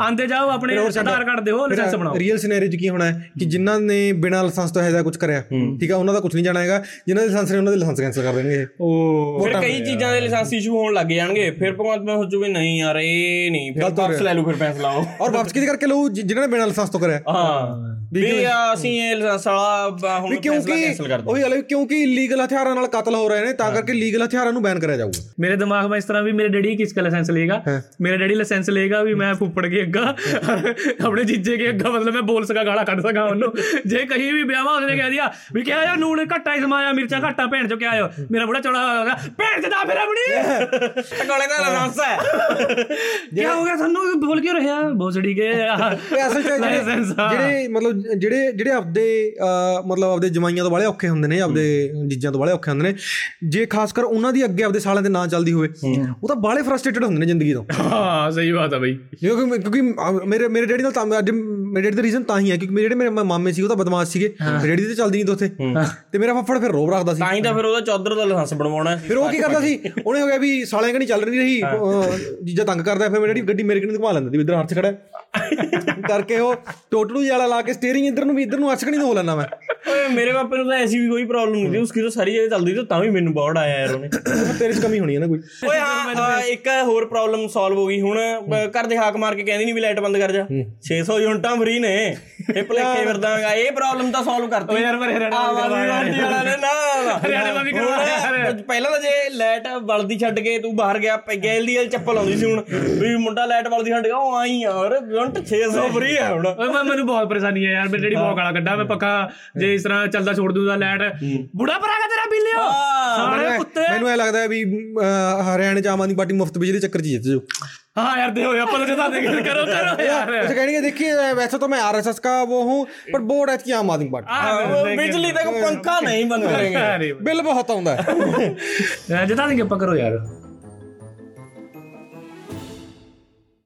ਆਂਦੇ ਜਾਓ। ਆਪਣੇ ਆਧਾਰ ਕਾਰਡ ਦਿਓ ਲਾਇਸੈਂਸ ਬਣਾਓ। ਰੀਅਲ ਸਿਨੈਰੀਓ ਕੀ ਹੋਣਾ ਹੈ? ਕਿ ਜਿਨ੍ਹਾਂ ਨੇ ਬਿਨਾਂ ਲਾਇਸੈਂਸ ਤੋਂ ਇਹਦਾ ਕੁਝ ਕਰਿਆ। ਠੀਕ ਆ ਉਹਨਾਂ ਦਾ ਕੁਝ ਨਹੀਂ ਜਾਣਾ ਹੈਗਾ। ਜਿਨ੍ਹਾਂ ਦੇ ਲਾਇਸੈਂਸ ਨੇ ਉਹਨਾਂ ਦੇ ਲਾਇਸੈਂਸ ਕੈਨਸਲ ਕਰ ਦੇਣਗੇ। ਉਹ ਫਿਰ ਕਈ ਚੀਜ਼ਾਂ ਦੇ ਲਾਇਸੈਂਸ ਇਸ਼ੂ ਹੋਣ ਲੱਗ ਜਾਣਗੇ। ਫਿਰ ਭਗਵੰਤ ਮੈਂ ਸੋਚੂ ਵੀ ਨਹੀਂ ਯਾਰ ਇਹ ਨਹੀਂ। ਫਿਰ ਵਾਪਸ ਲੈ ਲਓ ਫਿਰ ਪੈਸੇ ਲਾਓ। ਔਰ ਵਾਪਸ ਕਿਹਦੇ ਕਰਕੇ ਲਓ ਜਿਨ੍ਹਾਂ ਨੇ ਬਿਨਾਂ ਲਾਇਸੈਂਸ ਤੋਂ ਕਰਿਆ। ਹਾਂ। ਵੀ ਅਸੀਂ ਇਹ ਲਾਇਸੈਂਸ ਵਾਲਾ ਹੁਣ ਫੈਸਲਾ ਕੈਨਸਲ ਕਰ ਦੋ ਉਹੀ ਗੱਲ ਕਿਉਂਕਿ ਇਲੀਗਲ ਹਥਿਆਰਾਂ ਨਾਲ ਕਤਲ ਹੋ ਰਹੇ ਨੇ ਤਾਂ ਕਰਕੇ ਲੀਗਲ ਹਥਿਆਰਾਂ ਨੂੰ ਬੈਨ ਕਰਿਆ ਜਾਊਗਾ। ਮੇਰੇ ਦਿਮਾਗ 'ਮੈਂ ਇਸ ਤਰ੍ਹਾਂ ਵੀ ਮੇਰੇ ਡੈਡੀ ਕਿਸ ਦਾ ਲਾਇਸੈਂਸ ਲਏਗਾ? ਮੇਰਾ ਡੈਡੀ ਲਾਇਸੈਂਸ ਲਏਗਾ ਵੀ ਮੈਂ ਫੁੱਪੜ ਕੇ ਅੱਗਾ ਆਪਣੇ ਜੀਜੇ ਕੇ ਅੱਗਾ ਮਤਲਬ ਮੈਂ ਬੋਲ ਸਕਾਂ ਗਾਲਾਂ ਕੱਢ ਸਕਾਂ ਉਹਨੂੰ। ਜੇ ਕਹੀਂ ਵੀ ਵਿਆਹਾਂ ਉਸਨੇ ਕਹਿ ਦਿਆ ਵੀ ਕਿਹਾ ਯਾਰ ਨੂਣ ਘੱਟਾ ਹੀ ਸਮਾਇਆ ਮਿਰਚਾਂ ਘੱਟਾ ਭੈਣ ਚੋ ਕਿਹਾ ਆਇਓ। ਮੇਰਾ ਬੁੜਾ ਚੌੜਾ ਹੋ ਗਿਆ ਭੈਣ ਚਦਾ ਫਿਰ ਆਪਣੀ। ਕੋਲੇ ਦਾ ਲਾਇਸੈਂਸ ਹੈ। ਕੀ ਹੋ ਗਿਆ? ਸਾਨੂੰ ਬੋਲ ਕਿਉਂ ਰਿਹਾ ਬੋਸੜੀ ਕੇ ਅਸਲ ਜਿਹੜੇ- ਮਤਲਬ ਜਿਹੜੇ ਜਿਹੜੇ ਆਪਦੇ ਮਤਲਬ ਆਪਦੇ ਜਮਾਈਆਂ ਤੋਂ ਵਾਲੇ ਔਖੇ ਹੁੰਦੇ ਨੇ ਆਪਦੇ ਜੀਜਾਂ ਤੋਂ ਵਾਲੇ ਔਖੇ ਹੁੰਦੇ ਨੇ ਜੇ ਖਾਸ ਕਰ ਉਹਨਾਂ ਦੀ ਅੱਗੇ ਆਪਦੇ ਸਾਲਾਂ ਦੇ ਨਾਂ ਚੱਲਦੀ ਹੋਵੇ ਉਹ ਤਾਂ ਬਾਲੇ ਫਰਸਟ੍ਰੇਟਡ ਹੁੰਦੇ ਨੇ ਜ਼ਿੰਦਗੀ ਤੋਂ। ਹਾਂ ਸਹੀ ਬਾਤ ਆ ਬਈ। ਕਿਉਂਕਿ ਮੇਰੇ ਮੇਰੇ ਡੈਡੀ ਨਾਲ ਤਾਂ ਅੱਜ ਮੇਰੇ ਡੈਡੀ ਦਾ ਰੀਜ਼ਨ ਤਾਂ ਹੀ ਹੈ ਕਿਉਂਕਿ ਮੇਰੇ ਜਿਹੜੇ ਮੇਰੇ ਮਾਮੇ ਸੀ ਤਾਂ ਬਦਮਾਸ਼ ਸੀਗੇ। ਡੈਡੀ ਤੇ ਚੱਲਦੀ ਨਹੀਂ ਦੋਥੇ ਤੇ ਮੇਰਾ ਫੱਫੜ ਫਿਰ ਰੋਬ ਰੱਖਦਾ ਸੀ। ਤਾਂ ਹੀ ਤਾਂ ਫਿਰ ਉਹਦਾ ਚੌਧਰ ਦਾ ਲਾਇਸੈਂਸ ਬਣਵਾਉਣਾ ਫਿਰ ਉਹ ਕੀ ਕਰਦਾ ਸੀ? ਉਹਨੇ ਹੋ ਗਿਆ ਵੀ ਸਾਲਿਆਂ ਕਣੀ ਚੱਲ ਨਹੀਂ ਰਹੀ ਅਹ, ਜੀਜਾ ਤੰਗ ਕਰਦਾ ਫਿਰ ਮੇਰੀ ਗੱਡੀ ਮੇਰੇ ਕਣੀ ਘੁਮਾ ਲੈਂਦਾ ਸੀ ਇੱਧਰ ਹੱਥ ਖੜਾ। ਕਰਕੇ ਉਹ ਟੋਟਲੂ ਜਿਹਾ ਲਾ ਕੇ ਸਟੀਅਰਿੰਗ ਇੱਧਰ ਨੂੰ ਵੀ ਇੱਧਰ ਨੂੰ ਅਚਕਣੀ ਹੋ ਲੈਣਾ ਮੈਂ। ਓਏ ਮੇਰੇ ਪਾਪੇ ਨੂੰ ਤਾਂ ਐਸੀ ਵੀ ਕੋਈ ਪ੍ਰੋਬਲਮ ਨਹੀਂ ਸੀ। ਉਸਕੀ ਤਾਂ ਸਾਰੀ ਜਗ੍ਹਾ ਚੱਲਦੀ ਸੀ ਤਾਂ ਵੀ ਮੈਨੂੰ ਬੌੜ ਆਇਆ ਯਾਰ ਉਹਨੇ। ਤੇਰੇ 'ਚ ਕਮੀ ਹੋਣੀ ਹੈ ਨਾ ਕੋਈ। ਓਏ ਹਾਂ ਇੱਕ ਹੋਰ ਪ੍ਰੋਬਲਮ ਸੋਲਵ ਹੋ ਗਈ। ਹੁਣ ਘਰ ਦੇ ਹਾਕ ਮਾਰ ਕੇ ਕਹਿੰਦੀ ਨਹੀਂ ਵੀ ਲਾਈਟ ਬੰਦ ਕਰ ਜਾ। 600 ਯੂਨਿਟਾਂ ਫ੍ਰੀ ਨੇ। ਭਲੇਖੇ ਫਿਰਦਾਗਾ ਇਹ ਪ੍ਰੋਬਲਮ ਤਾਂ ਸੋਲਵ ਕਰਤੀ। ਓਏ ਯਾਰ ਪਰ ਹਰਿਆਣਾ ਵਾਲਿਆਂ ਨੇ ਨਾ। ਹਰਿਆਣੇ ਵਾਲੀ ਹੁਣ ਕਰਵਾਇਆ। ਪਹਿਲਾਂ ਤਾਂ ਜੇ ਲਾਈਟ ਬਲਦੀ ਛੱਡ ਕੇ ਤੂੰ ਬਾਹਰ ਗਿਆ ਗੈਲ ਦੀ ਚੱਪਲ ਆਉਂਦੀ ਸੀ ਹੁਣ ਵੀ ਮੁੰਡਾ ਲਾਈਟ ਬਲਦੀ ਛੱਡ ਗਿਆ ਉਹ ਆਈ ਯਾਰ ਯੂਨਿਟ 600 ਫ੍ਰੀ ਹੈ ਹੁਣ। ਓਏ ਮੈਂ ਮੈਨੂੰ ਬਹੁਤ ਪਰੇਸ਼ਾਨੀ ਹੈ ਯਾਰ ਮੇਰੇ ਡੈਡੀ ਬਹੁਤ ਗਾਲਾਂ ਕੱਢਾ ਮੈਂ ਪੱਕਾ ਜੇ ਇਸ ਤਰ੍ਹਾਂ ਚੱਲਦਾ ਛੋੜ ਦੂਗਾ ਲੈਟ ਬੁੜਾ ਭਰਾਗਾ ਤੇਰਾ ਬਿੱਲਿਓ। ਸਾਲੇ ਕੁੱਤੇ। ਮੈਨੂੰ ਐ ਲੱਗਦਾ ਵੀ ਹਰਿਆਣੇ 'ਚ ਆਮ ਆਦਮੀ ਪਾਰਟੀ ਮੁਫਤ ਬਿਜਲੀ ਦੇ ਚੱਕਰ 'ਚ ਜਿੱਤ ਜਾਊ। हाँ यार दे यार पता चला देंगे करो करो यार उसे कहेंगे देखिए वैसे तो मैं आरएसएस का वो हूँ पर बोर्ड आज की आम आदमी पार्टी बिजली तक पंखा नहीं बंद करेंगे बिल बहुत आउंदा है जता देंगे पकड़ो यार